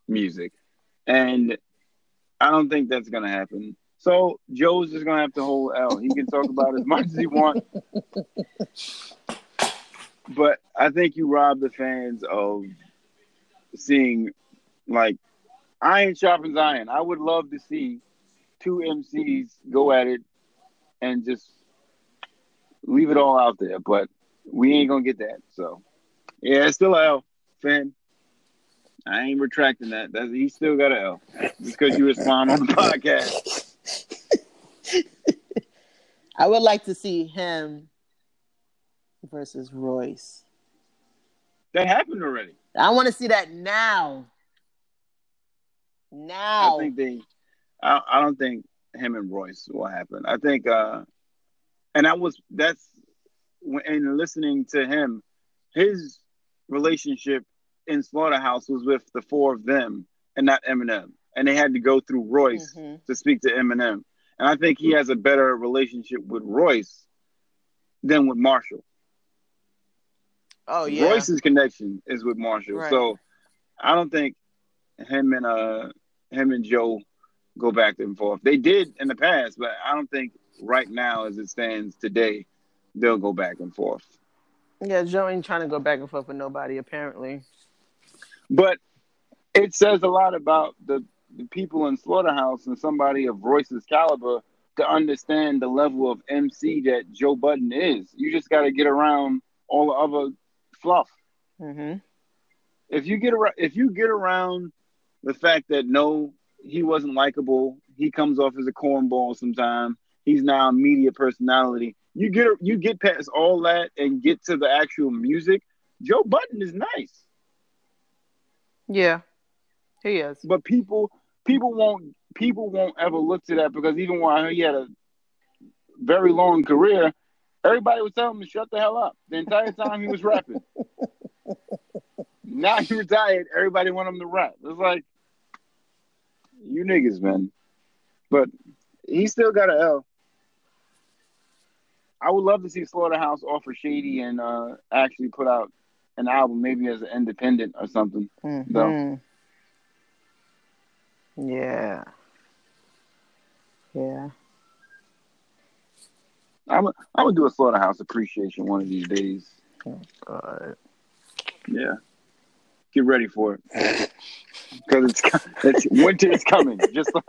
music, and I don't think that's gonna happen. So Joe's just gonna have to hold L. He can talk about as much as he wants, but I think you rob the fans of seeing like iron sharpens iron. I would love to see two MCs go at it and just leave it all out there, but we ain't gonna get that. So yeah, it's still L, fan. I ain't retracting that. That's he still got a L. Just because you respond on the podcast. I would like to see him versus Royce. That happened already. I want to see that now. Now. I think they. I, I don't think him and Royce will happen. I think, uh and I was that's in listening to him, his relationship in Slaughterhouse was with the four of them and not Eminem, and they had to go through Royce Mhm. to speak to Eminem, and I think he has a better relationship with Royce than with Marshall. Oh yeah. Royce's connection is with Marshall, Right. so I don't think him and uh him and Joe go back and forth. They did in the past, but I don't think right now, as it stands today, they'll go back and forth. Yeah, Joe ain't trying to go back and forth with nobody apparently. But it says a lot about the, the people in Slaughterhouse and somebody of Royce's caliber to understand the level of MC that Joe Budden is. You just got to get around all the other fluff. hmm if you get around if you get around the fact that no he wasn't likable he comes off as a cornball sometimes he's now a media personality you get you get past all that and get to the actual music Joe Budden is nice Yeah. He is. but people people won't people won't ever look to that because even while he had a very long career everybody was telling him to shut the hell up. The entire time he was rapping. Now he retired everybody want him to rap. It's like you niggas man. But he still got an L. I would love to see Slaughterhouse offer Shady and uh, actually put out an album, maybe as an independent or something. Mhm. Yeah. Yeah. I'm I'm gonna do a Slaughterhouse appreciation one of these days. God. Yeah, get ready for it because it's it's winter is coming. Just like,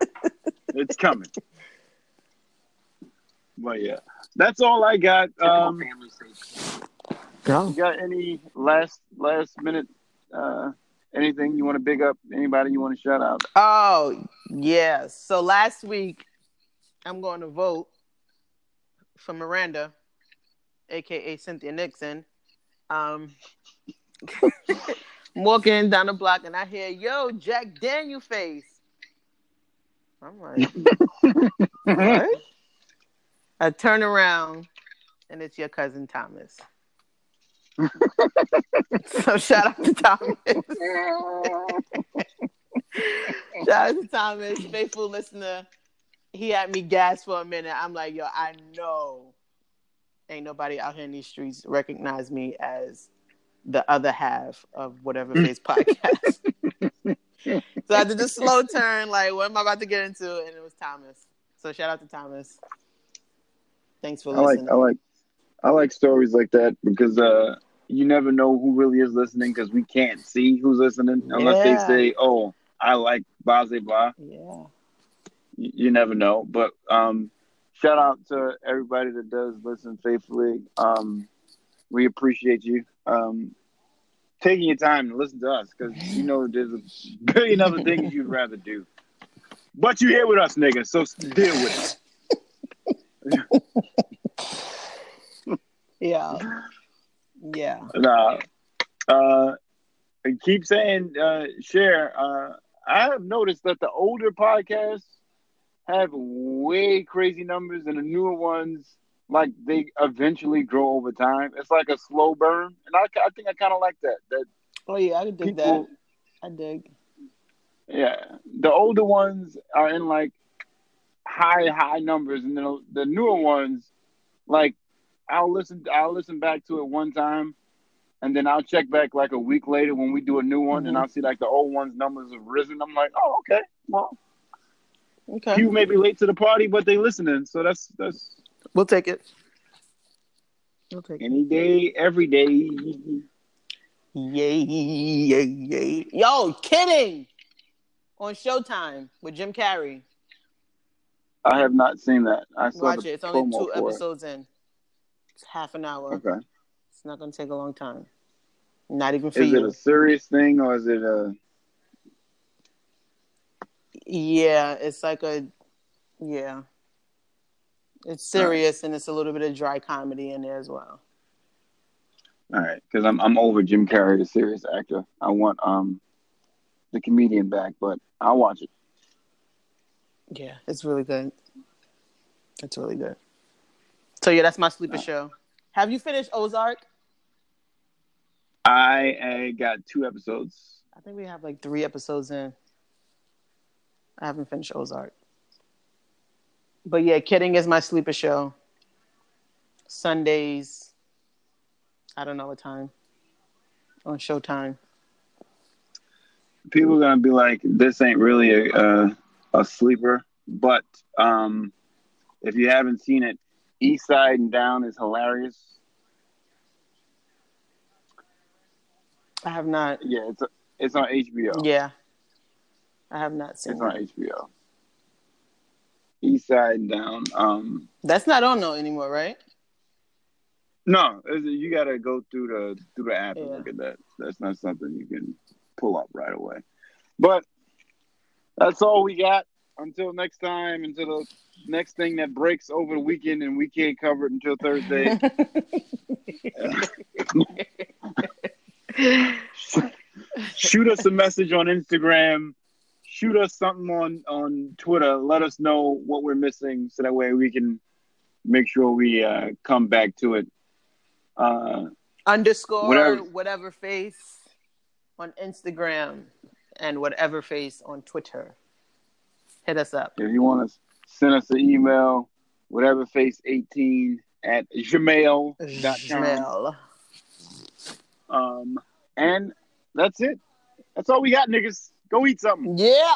it's coming. But yeah, that's all I got. Um, Go. you got any last last minute? Uh, anything you want to big up? Anybody you want to shout out? Oh, yeah. So last week, I'm going to vote for Miranda, aka Cynthia Nixon. Um, I'm walking down the block and I hear, "Yo, Jack Daniel face." I'm like, what? I turn around and it's your cousin Thomas. So shout out to Thomas. shout out to Thomas, faithful listener. He had me gas for a minute. I'm like, yo, I know ain't nobody out here in these streets recognize me as the other half of whatever face podcast. so I did the slow turn, like, what am I about to get into? And it was Thomas. So shout out to Thomas. Thanks for I like listening. I like I like stories like that because uh you never know who really is listening because we can't see who's listening unless Yeah. they say, "Oh, I like blah blah blah." Yeah. You, you never know. But um, shout out to everybody that does listen faithfully. Um, we appreciate you um, taking your time to listen to us because you know there's a billion other things you'd rather do. But you're here with us, nigga, so deal with it. Yeah. Yeah. Nah. Uh, and keep saying uh, share. Uh, I have noticed that the older podcasts have way crazy numbers, and the newer ones like they eventually grow over time. It's like a slow burn, and I, I think I kind of like that. That Oh yeah, I dig people, that. I dig. yeah, the older ones are in like high high numbers, and then the newer ones, like I'll listen I'll listen back to it one time, and then I'll check back like a week later when we do a new one, and Mhm. I'll see like the old ones numbers have risen. I'm like, oh okay, well Okay, people may be late to the party, but they listening, so that's that's we'll take it. We'll take it. any day, every day. Yay, yay, yay. Yo, kidding. On Showtime with Jim Carrey. I have not seen that. I saw Watch it. It's only two for it. episodes in. It's half an hour. Okay. It's not gonna take a long time. Not even for Is it a serious thing or is it a? Yeah, it's like a yeah. It's serious and it's a little bit of dry comedy in there as well. All right, because I'm I'm over Jim Carrey, the serious actor. I want um the comedian back, but I'll watch it. Yeah, it's really good. It's really good. So yeah, that's my sleeper Alright. show. Have you finished Ozark? I, I got two episodes. I think we have like three episodes in. I haven't finished Ozark. But yeah, Kidding is my sleeper show. Sundays. I don't know what time. On Showtime. People are gonna be like, "This ain't really a a, a sleeper," but um, if you haven't seen it, Eastbound and Down is hilarious. I have not. Yeah, it's a, it's on HBO. Yeah. I have not seen It's on. HBO. Eastbound and Down. Um, That's not on though anymore, right? no, you got to go through the through the app and look at that. That's not something you can pull up right away. But that's all we got. Until next time, until the next thing that breaks over the weekend and we can't cover it until Thursday. shoot us a message on Instagram. Shoot us something on on Twitter. Let us know what we're missing, so that way we can make sure we uh, come back to it. Uh, Underscore Whatever. whatever face on Instagram and whatever face on Twitter. Hit us up. if you want to send us an email, whatever face eighteen at gmail.com. Jamel. Um, and that's it. That's all we got, niggas. Go eat something. Yeah.